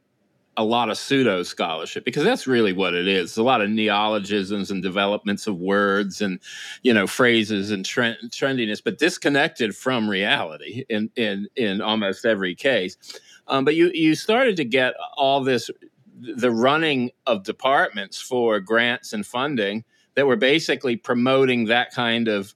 S2: a lot of pseudo scholarship because that's really what it is. a lot of neologisms and developments of words and you know phrases and trend, trendiness, but disconnected from reality in in in almost every case. Um, but you you started to get all this the running of departments for grants and funding that were basically promoting that kind of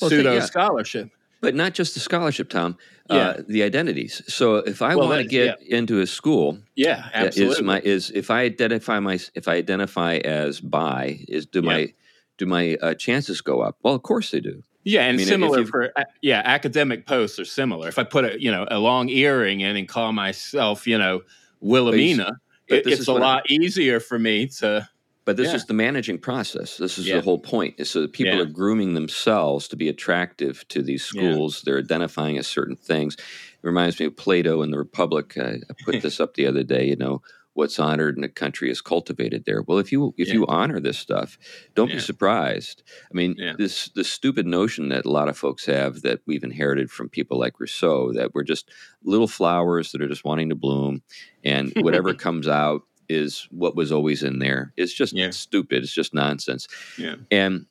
S2: well, pseudo scholarship.
S1: But not just the scholarship, Tom. Uh, yeah. Uh, the identities. So if I well, want to get yeah. into a school,
S2: yeah, absolutely.
S1: Is my is if I identify my if I identify as bi, is do yeah. my do my uh, chances go up? Well, of course they do.
S2: Yeah, and I mean, similar for yeah, academic posts are similar. If I put a you know a long earring in and call myself you know Wilhelmina, it, it's a lot I'm, easier for me to
S1: but this yeah. is the managing process. This is yeah. the whole point. Is so that people yeah. are grooming themselves to be attractive to these schools. They're identifying as certain things. It reminds me of Plato and the Republic. I, I put this up the other day. You know, what's honored in a country is cultivated there. Well, if you if you honor this stuff, don't be surprised. I mean, this this stupid notion that a lot of folks have that we've inherited from people like Rousseau that we're just little flowers that are just wanting to bloom, and whatever comes out is what was always in there. It's just yeah. stupid. It's just nonsense.
S2: Yeah.
S1: And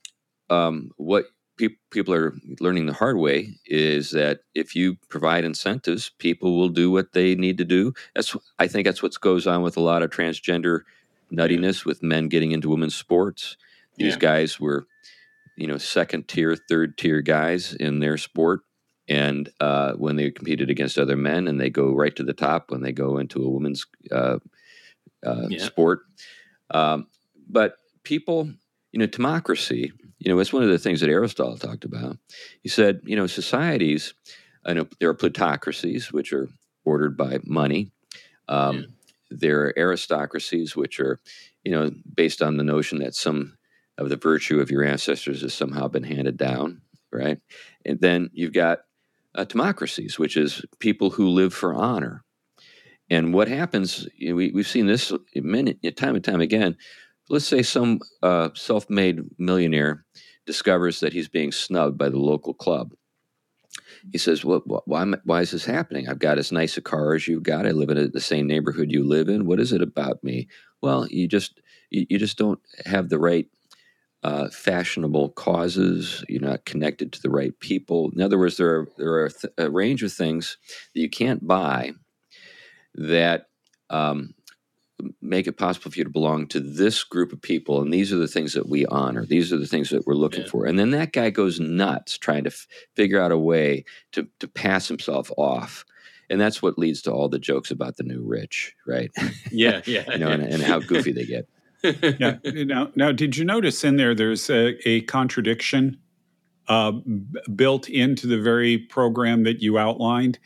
S1: um, what pe- people are learning the hard way is that if you provide incentives, people will do what they need to do. That's I think that's what goes on with a lot of transgender nuttiness yeah. with men getting into women's sports. These yeah. guys were, you know, second tier, third tier guys in their sport. And uh, when they competed against other men, and they go right to the top when they go into a women's uh, uh, yeah. sport. Um, but people, you know, democracy, you know, it's one of the things that Aristotle talked about. He said, you know, societies, I know there are plutocracies, which are ordered by money. Um, yeah. There are aristocracies, which are, you know, based on the notion that some of the virtue of your ancestors has somehow been handed down, right? And then you've got uh, democracies, which is people who live for honor. And what happens, we, we've seen this many, time and time again. Let's say some uh, self made millionaire discovers that he's being snubbed by the local club. He says, well, why, why is this happening? I've got as nice a car as you've got. I live in a, the same neighborhood you live in. What is it about me? Well, you just you, you just don't have the right uh, fashionable causes. You're not connected to the right people. In other words, there are there are th- a range of things that you can't buy that um, make it possible for you to belong to this group of people and these are the things that we honor these are the things that we're looking
S2: Yeah.
S1: for and then that guy goes nuts trying to f- figure out a way to to pass himself off and that's what leads to all the jokes about the new rich right
S2: yeah, yeah.
S1: you know and, and how goofy they get
S3: yeah. Now, now, did you notice in there there's a, a contradiction uh, b- built into the very program that you outlined?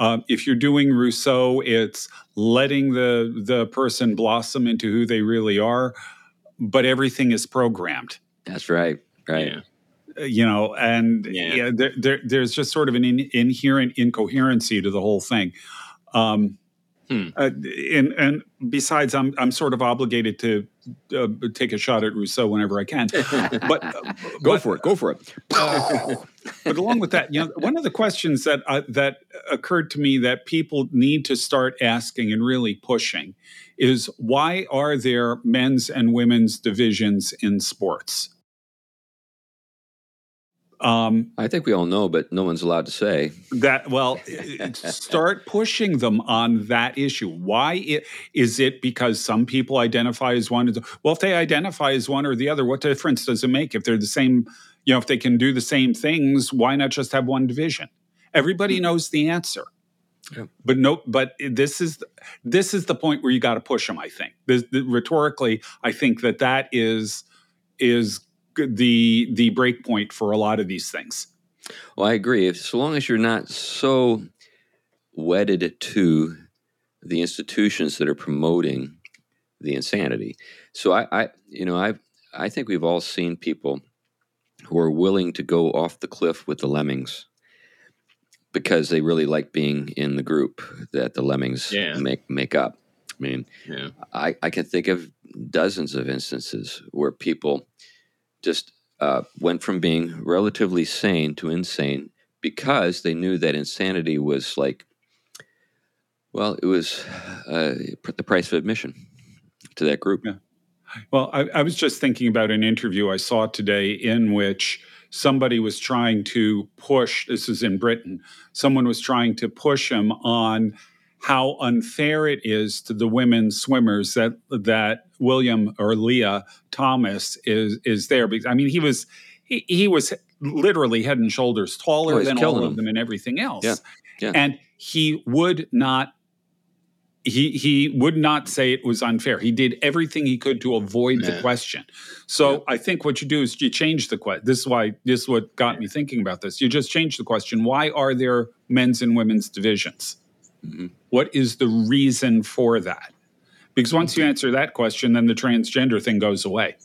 S3: Uh, if you're doing Rousseau, it's letting the the person blossom into who they really are, but everything is programmed.
S1: that's right right
S2: Yeah.
S3: Uh, You know, and
S2: Yeah.
S3: yeah, there, there, there's just sort of an in, inherent incoherency to the whole thing. Um,
S2: Hmm.
S3: uh, and and besides, I'm I'm sort of obligated to uh, take a shot at Rousseau whenever I can. But
S1: go
S3: but,
S1: for it go for it
S3: but along with that, you know, one of the questions that uh, that occurred to me that people need to start asking and really pushing is why are there men's and women's divisions in sports? Um,
S1: i think we all know but no one's allowed to say
S3: that well, start pushing them on that issue. Why i- is it because some people identify as one? Well, if they identify as one or the other, what difference does it make if they're the same? You know, if they can do the same things, why not just have one division? Everybody knows the answer.
S1: Yeah.
S3: But no, but this is this is the point where you got to push them. I think this, the, rhetorically, I think that that is is the the break point for a lot of these things.
S1: Well, I agree. If so long as you're not so wedded to the institutions that are promoting the insanity. So I, I you know, I I think we've all seen people who are willing to go off the cliff with the lemmings because they really like being in the group that the lemmings
S2: Yeah.
S1: make make up. I mean,
S2: Yeah.
S1: I, I can think of dozens of instances where people just uh, went from being relatively sane to insane because they knew that insanity was like, well, it was uh, the price of admission to that group.
S3: Yeah. Well, I, I was just thinking about an interview I saw today in which somebody was trying to push, this is in Britain, someone was trying to push him on how unfair it is to the women swimmers that that William or Lia Thomas is is there because I mean he was he, he was literally head and shoulders taller
S1: Oh,
S3: than all of
S1: them.
S3: them and everything else.
S1: Yeah, yeah.
S3: And he would not he he would not say it was unfair. He did everything he could to avoid the question. So I think what you do is you change the question. This is why this is what got me thinking about this. You just change the question. Why are there men's and women's divisions?
S1: Mhm.
S3: What is the reason for that? Because once you answer that question, then the transgender thing goes away.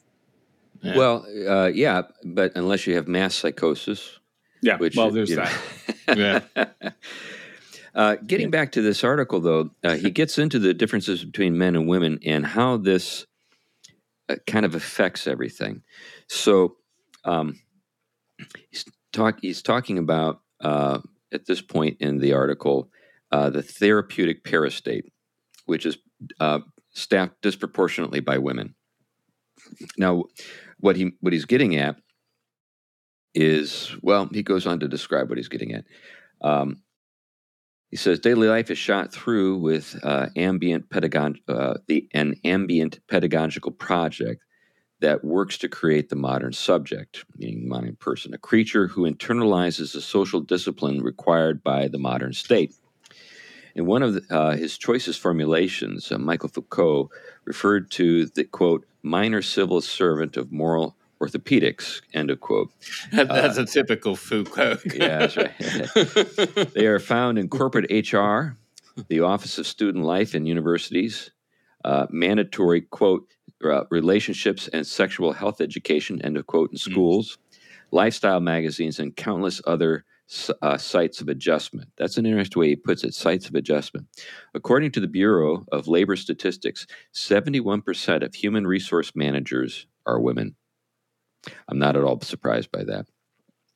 S2: Yeah.
S1: Well, uh, yeah, but unless you have mass psychosis,
S3: Yeah.
S1: which
S3: well, there's
S1: you know.
S3: that.
S1: Uh, getting back to this article, though, uh, he gets into the differences between men and women and how this uh, kind of affects everything. So, um, he's talk he's talking about uh, at this point in the article uh, the therapeutic peristate, which is uh, staffed disproportionately by women. Now, what he what he's getting at is well, he goes on to describe what he's getting at. Um, he says daily life is shot through with uh, ambient pedagog- uh, the, an ambient pedagogical project that works to create the modern subject, meaning modern person, a creature who internalizes the social discipline required by the modern state. In one of the, uh, his choicest formulations, uh, Michael Foucault referred to the quote minor civil servant of moral orthopedics end of quote.
S2: That- that's a typical Foucault.
S1: Yeah, that's right. They are found in corporate HR, the Office of Student Life in universities, uh, mandatory quote uh, relationships and sexual health education end of quote in schools, lifestyle magazines, and countless other uh, sites of adjustment. That's an interesting way he puts it. Sites of adjustment. According to the Bureau of Labor Statistics, seventy-one percent of human resource managers are women. I'm not at all surprised by that.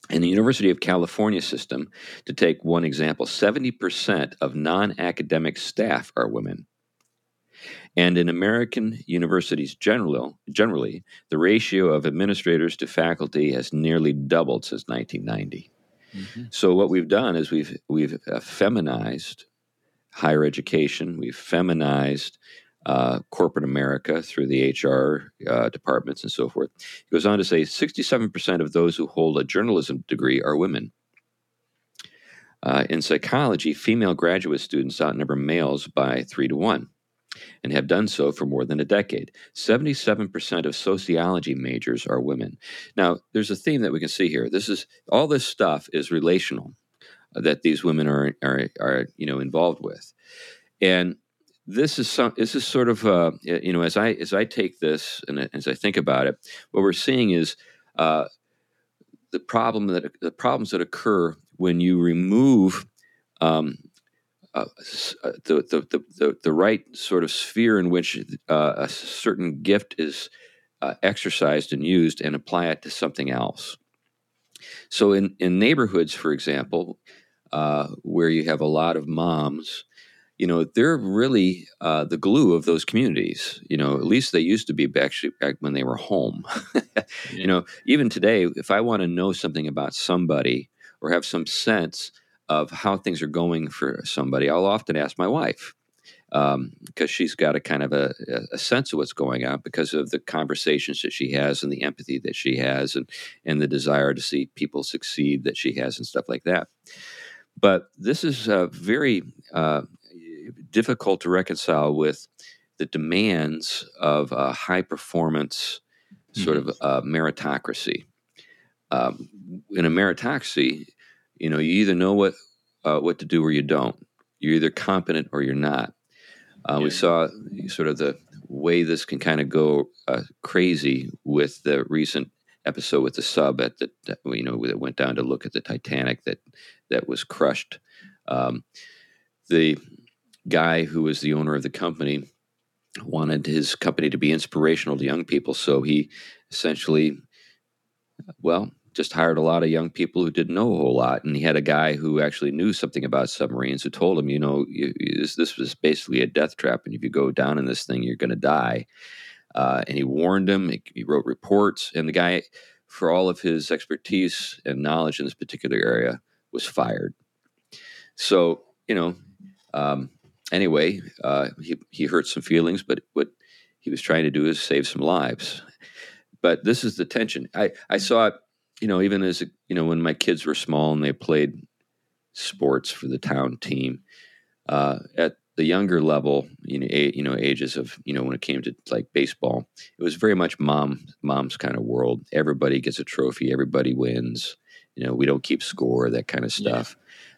S1: In the University of California system, to take one example, 70% of non academic staff are women. And in American universities generally, generally, the ratio of administrators to faculty has nearly doubled since 1990.
S2: Mhm.
S1: So what we've done is we've we've feminized higher education, we've feminized uh, corporate America through the HR uh, departments and so forth. He goes on to say 67% of those who hold a journalism degree are women. Uh, in psychology, female graduate students outnumber males by three to one and have done so for more than a decade. 77% of sociology majors are women. Now, there's a theme that we can see here. This is all this stuff is relational uh, that these women are, are, are you know, involved with. And this is some this is sort of uh, you know as I as I take this and as I think about it, what we're seeing is uh, the problem that the problems that occur when you remove um, uh, uh the, the, the, the right sort of sphere in which uh, a certain gift is uh, exercised and used and apply it to something else. So in, in neighborhoods, for example, uh, where you have a lot of moms you know, they're really uh, the glue of those communities. You know, at least they used to be back, back when they were home. yeah. You know, even today, if I want to know something about somebody or have some sense of how things are going for somebody, I'll often ask my wife because um, she's got a kind of a, a, sense of what's going on because of the conversations that she has and the empathy that she has and and the desire to see people succeed that she has and stuff like that. But this is a very uh, difficult to reconcile with the demands of a high performance sort mm-hmm. of uh, meritocracy. Um, in a meritocracy, you know, you either know what uh, what to do or you don't. You're either competent or you're not. Uh, yeah. We saw sort of the way this can kind of go uh, crazy with the recent episode with the sub at the you know that went down to look at the Titanic that that was crushed. Um, the guy who was the owner of the company wanted his company to be inspirational to young people. So he essentially, well, just hired a lot of young people who didn't know a whole lot. And he had a guy who actually knew something about submarines who told him, you know, you, this, this, was basically a death trap. And if you go down in this thing, you're going to die. Uh, and he warned him, he, he wrote reports. And the guy, for all of his expertise and knowledge in this particular area, was fired. So, you know, um, anyway, uh, he he hurt some feelings, but what he was trying to do is save some lives. But this is the tension. I I saw it, you know, even as you know when my kids were small and they played sports for the town team. Uh, at the younger level, you know, a, you know, ages of you know when it came to like baseball, it was very much mom mom's kind of world. Everybody gets a trophy, everybody wins. You know, we don't keep score, that kind of stuff.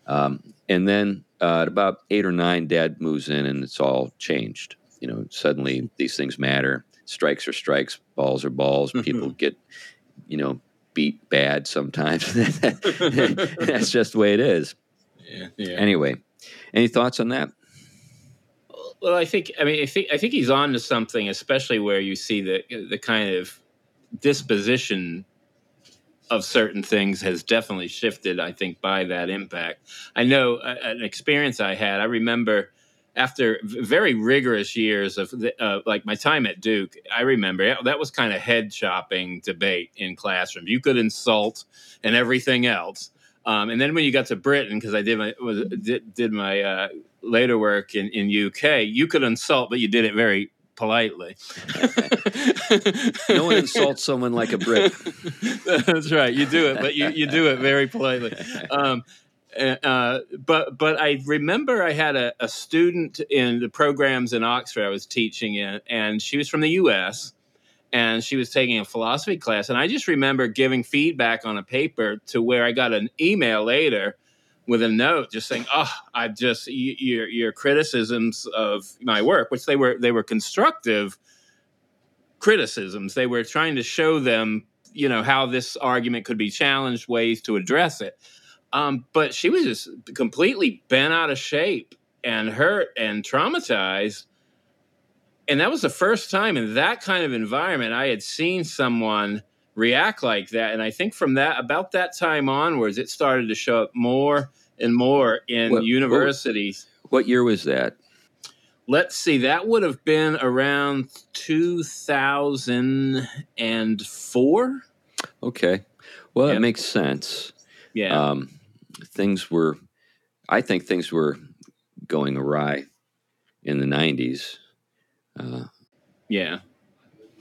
S1: Yeah. Um, and then uh, at about eight or nine, dad moves in and it's all changed. You know, suddenly these things matter. Strikes are strikes, balls are balls. Mm-hmm. People get, you know, beat bad sometimes. That's just the way it is. Yeah, yeah. Anyway, any thoughts on that?
S2: Well, I think I mean I think I think he's on to something, especially where you see the the kind of disposition of certain things has definitely shifted, I think, by that impact. I know uh, an experience I had, I remember after very rigorous years of uh, like my time at Duke, I remember that was kind of head chopping debate in classroom. You could insult and everything else. Um, and then when you got to Britain, because I did my was, did, did my uh, later work in, in UK, you could insult, but you did it very politely.
S1: no one insults someone like a Brit.
S2: That's right. You do it, but you, you do it very politely. Um, uh, but but I remember I had a, a, student in the programs in Oxford I was teaching in, and she was from the U.S. and she was taking a philosophy class, and I just remember giving feedback on a paper to where I got an email later with a note just saying, "Oh, I just your your criticisms of my work, which they were they were constructive criticisms. They were trying to show them, you know, how this argument could be challenged, ways to address it. Um, but she was just completely bent out of shape and hurt and traumatized. And that was the first time in that kind of environment I had seen someone react like that. And I think from that, about that time onwards, it started to show up more and more in what, universities.
S1: What, what year was that?
S2: Let's see, that would have been around 2004.
S1: Okay. Well, that makes sense.
S2: Yeah. Um,
S1: things were, I think things were going awry in the 90s. Uh,
S2: yeah.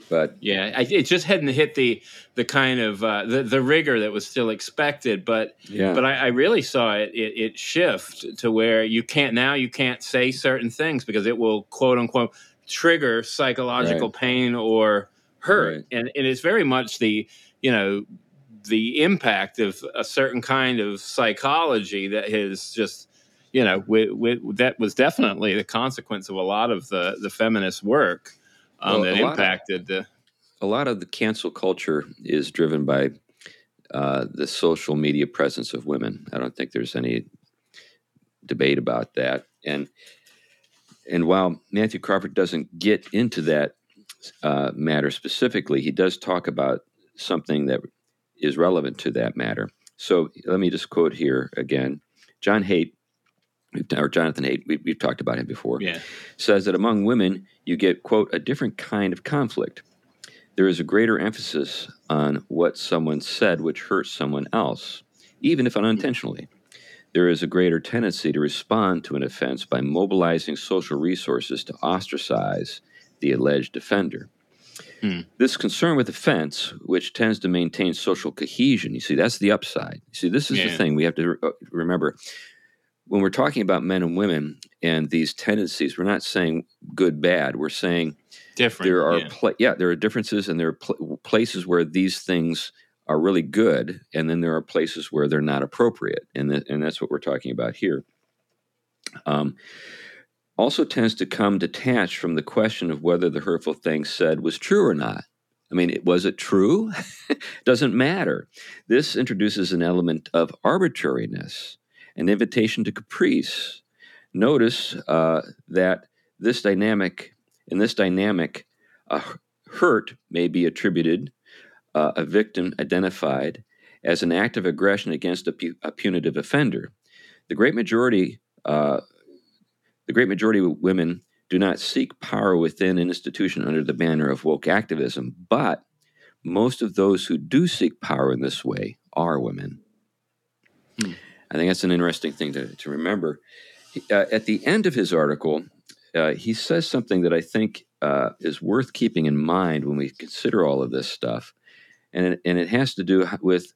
S1: but
S2: Yeah, I, it just hadn't hit the the kind of uh, the the rigor that was still expected, but
S1: yeah,
S2: but I, I really saw it, it it shift to where you can't now you can't say certain things because it will quote unquote trigger psychological
S1: Right.
S2: pain or hurt,
S1: Right.
S2: and and it's very much the you know the impact of a certain kind of psychology that has just you know wi wi that was definitely the consequence of a lot of the the feminist work um,
S1: Well,
S2: that
S1: lot of-
S2: impacted the
S1: a lot of the cancel culture is driven by uh, the social media presence of women. I don't think there's any debate about that. And and while Matthew Crawford doesn't get into that uh, matter specifically, he does talk about something that is relevant to that matter. So let me just quote here again. John Haidt, or Jonathan Haidt, we, we've talked about him before
S2: yeah
S1: says that among women, you get, quote, a different kind of conflict. There is a greater emphasis on what someone said which hurts someone else, even if unintentionally. There is a greater tendency to respond to an offense by mobilizing social resources to ostracize the alleged offender.
S2: Hmm.
S1: This concern with offense, which tends to maintain social cohesion, you see, that's the upside. You see, this is the thing we have to re- uh, remember. When we're talking about men and women and these tendencies, we're not saying good, bad. We're saying
S2: different
S1: there are
S2: yeah.
S1: pla- yeah there are differences and there are pl- places where these things are really good and then there are places where they're not appropriate and th- and that's what we're talking about here um, also tends to come detached from the question of whether the hurtful thing said was true or not. I mean was it true? Doesn't matter. This introduces an element of arbitrariness an invitation to caprice. Notice uh, that this dynamic in this dynamic, a hurt may be attributed, uh, a victim identified as an act of aggression against a, pu- a punitive offender. The great majority, uh, the great majority of women do not seek power within an institution under the banner of woke activism, but most of those who do seek power in this way are women.
S2: Hmm.
S1: I think that's an interesting thing to, to remember. Uh, at the end of his article, uh, he says something that I think uh, is worth keeping in mind when we consider all of this stuff, and it, and it has to do with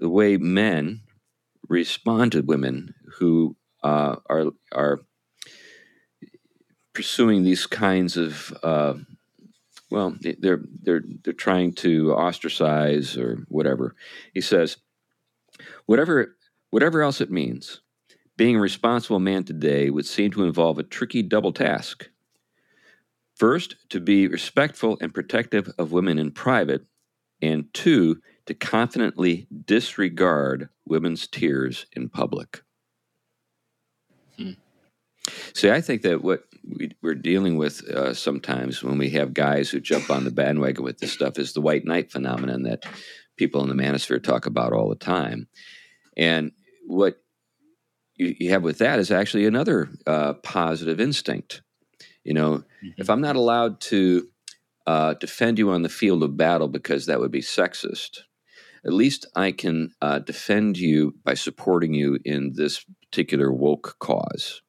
S1: the way men respond to women who uh, are are pursuing these kinds of uh, well, they're they're they're trying to ostracize or whatever. He says, whatever whatever else it means. Being a responsible man today would seem to involve a tricky double task. First, to be respectful and protective of women in private, and two, to confidently disregard women's tears in public. See, I think that what we, we're dealing with uh, sometimes when we have guys who jump on the bandwagon with this stuff is the white knight phenomenon that people in the manosphere talk about all the time. And what you, you have with that is actually another uh, positive instinct. You know, if I'm not allowed to uh, defend you on the field of battle because that would be sexist, at least I can uh, defend you by supporting you in this particular woke cause.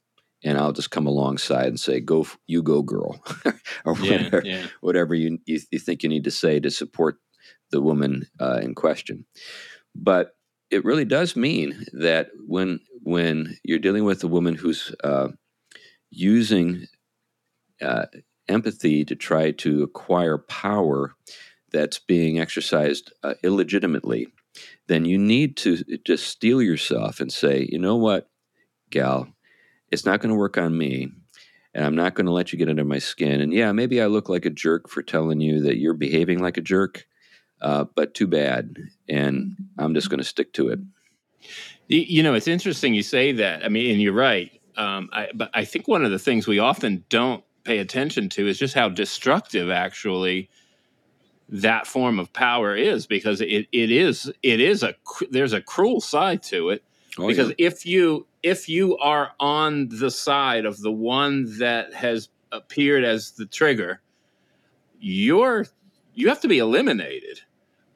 S1: And I'll just come alongside and say, "Go, you go, girl," or
S2: yeah,
S1: whatever,
S2: yeah.
S1: whatever you, you you think you need to say to support the woman uh, in question. But it really does mean that when when you're dealing with a woman who's uh, using uh, empathy to try to acquire power that's being exercised uh, illegitimately, then you need to just steel yourself and say, you know what, gal, it's not going to work on me. And I'm not going to let you get under my skin. And yeah, maybe I look like a jerk for telling you that you're behaving like a jerk, uh, but too bad. And I'm just going to stick to it.
S2: You know, it's interesting you say that. I mean, and you're right. Um, I, but I think one of the things we often don't pay attention to is just how destructive actually that form of power is, because it, it is it is a there's a cruel side to it.
S1: Oh,
S2: because
S1: yeah.
S2: if you if you are on the side of the one that has appeared as the trigger, you're you have to be eliminated.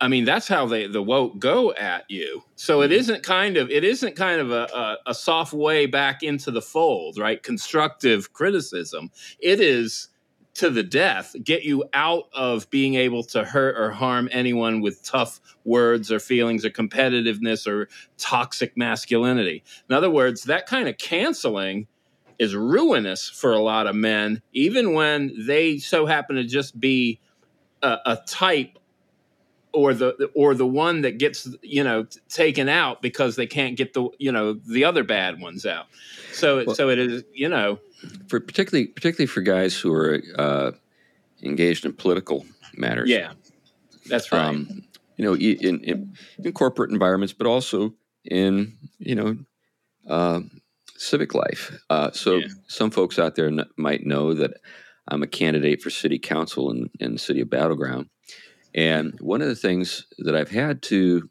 S2: I mean, that's how they the woke go at you. So it mm-hmm. isn't kind of it isn't kind of a, a, a soft way back into the fold, right? Constructive criticism. It is to the death, get you out of being able to hurt or harm anyone with tough words or feelings or competitiveness or toxic masculinity. In other words, that kind of canceling is ruinous for a lot of men, even when they so happen to just be a, a type or the or the one that gets you know taken out because they can't get the you know the other bad ones out. So well, so it is you know
S1: for particularly particularly for guys who are uh, engaged in political matters.
S2: Yeah, that's right. Um,
S1: you know, in, in, in corporate environments, but also in you know uh, civic life. Uh, so yeah. some folks out there n- might know that I'm a candidate for city council in, in the city of Battle Ground, and one of the things that I've had to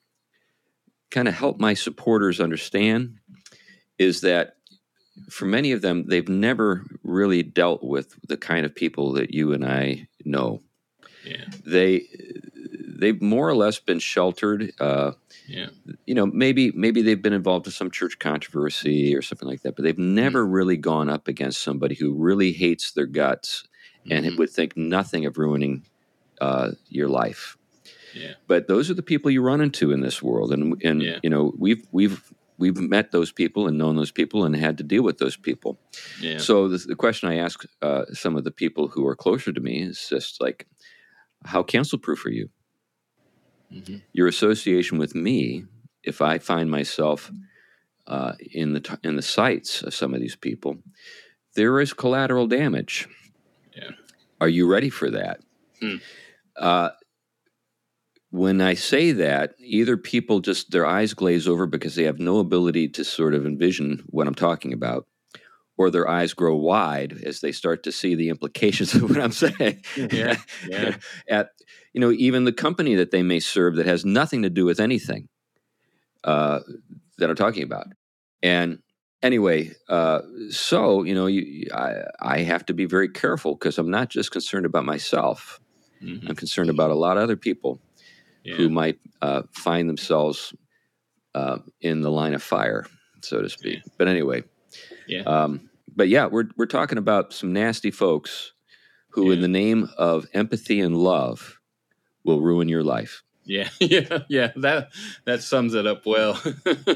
S1: kind of help my supporters understand is that for many of them, they've never really dealt with the kind of people that you and I know.
S2: Yeah.
S1: They they've more or less been sheltered. Uh,
S2: yeah.
S1: You know, maybe maybe they've been involved in some church controversy or something like that, but they've never mm-hmm. really gone up against somebody who really hates their guts and mm-hmm. would think nothing of ruining uh, your life.
S2: Yeah.
S1: But those are the people you run into in this world, and and yeah. you know we've we've we've met those people and known those people and had to deal with those people.
S2: Yeah.
S1: So the, the question I ask uh, some of the people who are closer to me is just like, how cancel proof are you? Mm-hmm. Your association with me, if I find myself uh, in the t- in the sights of some of these people, there is collateral damage.
S2: Yeah.
S1: Are you ready for that?
S2: Hmm.
S1: Uh, when I say that, either people just their eyes glaze over because they have no ability to sort of envision what I'm talking about, or their eyes grow wide as they start to see the implications of what I'm saying.
S2: Yeah, yeah.
S1: At you know, even the company that they may serve that has nothing to do with anything uh, that I'm talking about. And anyway, uh, so you know, you, I, I have to be very careful because I'm not just concerned about myself. Mm-hmm. I'm concerned about a lot of other people yeah. who might uh, find themselves uh, in the line of fire, so to speak. Yeah. But anyway,
S2: yeah.
S1: Um, but yeah, we're we're talking about some nasty folks who, in the name of empathy and love, will ruin your life.
S2: Yeah, yeah, yeah. That that sums it up well.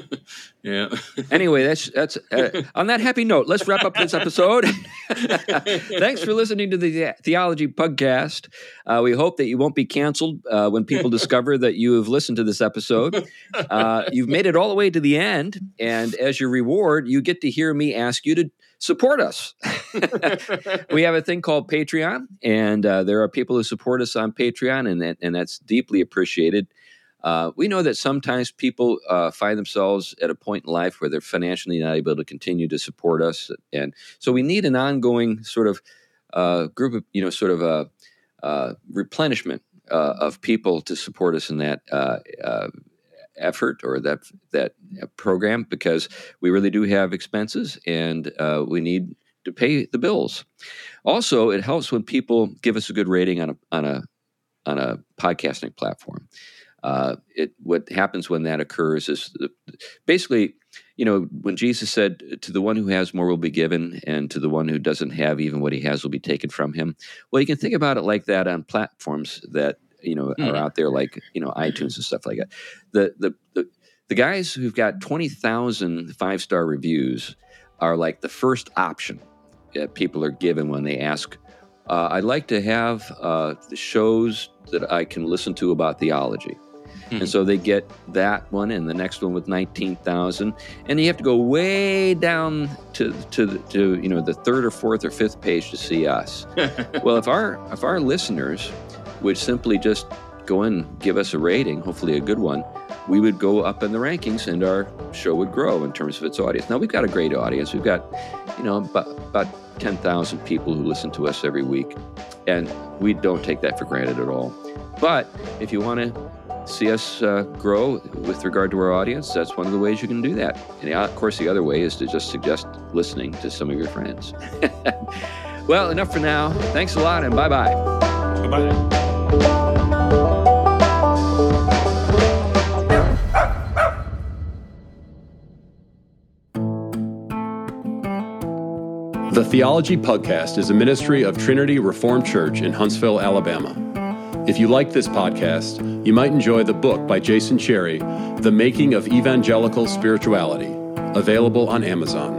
S2: yeah.
S1: Anyway, that's that's uh, on that happy note. Let's wrap up this episode. Thanks for listening to the Theology Pugcast. Uh, we hope that you won't be canceled uh, when people discover that you have listened to this episode. Uh, you've made it all the way to the end, and as your reward, you get to hear me ask you to support us. we have a thing called Patreon, and uh, there are people who support us on Patreon, and that, and that's deeply appreciated. Uh, we know that sometimes people uh, find themselves at a point in life where they're financially not able to continue to support us, and so we need an ongoing sort of uh, group of you know sort of a uh, replenishment uh, of people to support us in that effort or that that program because we really do have expenses and uh, we need to pay the bills. Also, it helps when people give us a good rating on a on a on a podcasting platform. Uh, it what happens when that occurs is basically, you know, when Jesus said, "To the one who has more will be given, and to the one who doesn't have, even what he has will be taken from him." Well, you can think about it like that on platforms that you know mm. are out there like you know iTunes and stuff like that. The the the, the guys who've got 20,000 five star reviews are like the first option that people are given when they ask. Uh, I'd like to have uh, the shows that I can listen to about theology. Mm-hmm. And so they get that one and the next one with 19,000 and you have to go way down to to to you know the third or fourth or fifth page to see us. well, if our if our listeners would simply just go and give us a rating, hopefully a good one, we would go up in the rankings and our show would grow in terms of its audience. Now, we've got a great audience. We've got, you know, about, about 10,000 people who listen to us every week. And we don't take that for granted at all. But if you want to see us uh, grow with regard to our audience, that's one of the ways you can do that. And of course, the other way is to just suggest listening to some of your friends. well, enough for now. Thanks a lot and bye bye.
S3: Bye bye.
S1: The
S4: Theology Pugcast is a ministry of Trinity Reformed Church in Huntsville, Alabama. If you like this podcast, you might enjoy the book by Jason Cherry, The Making of Evangelical Spirituality, available on Amazon.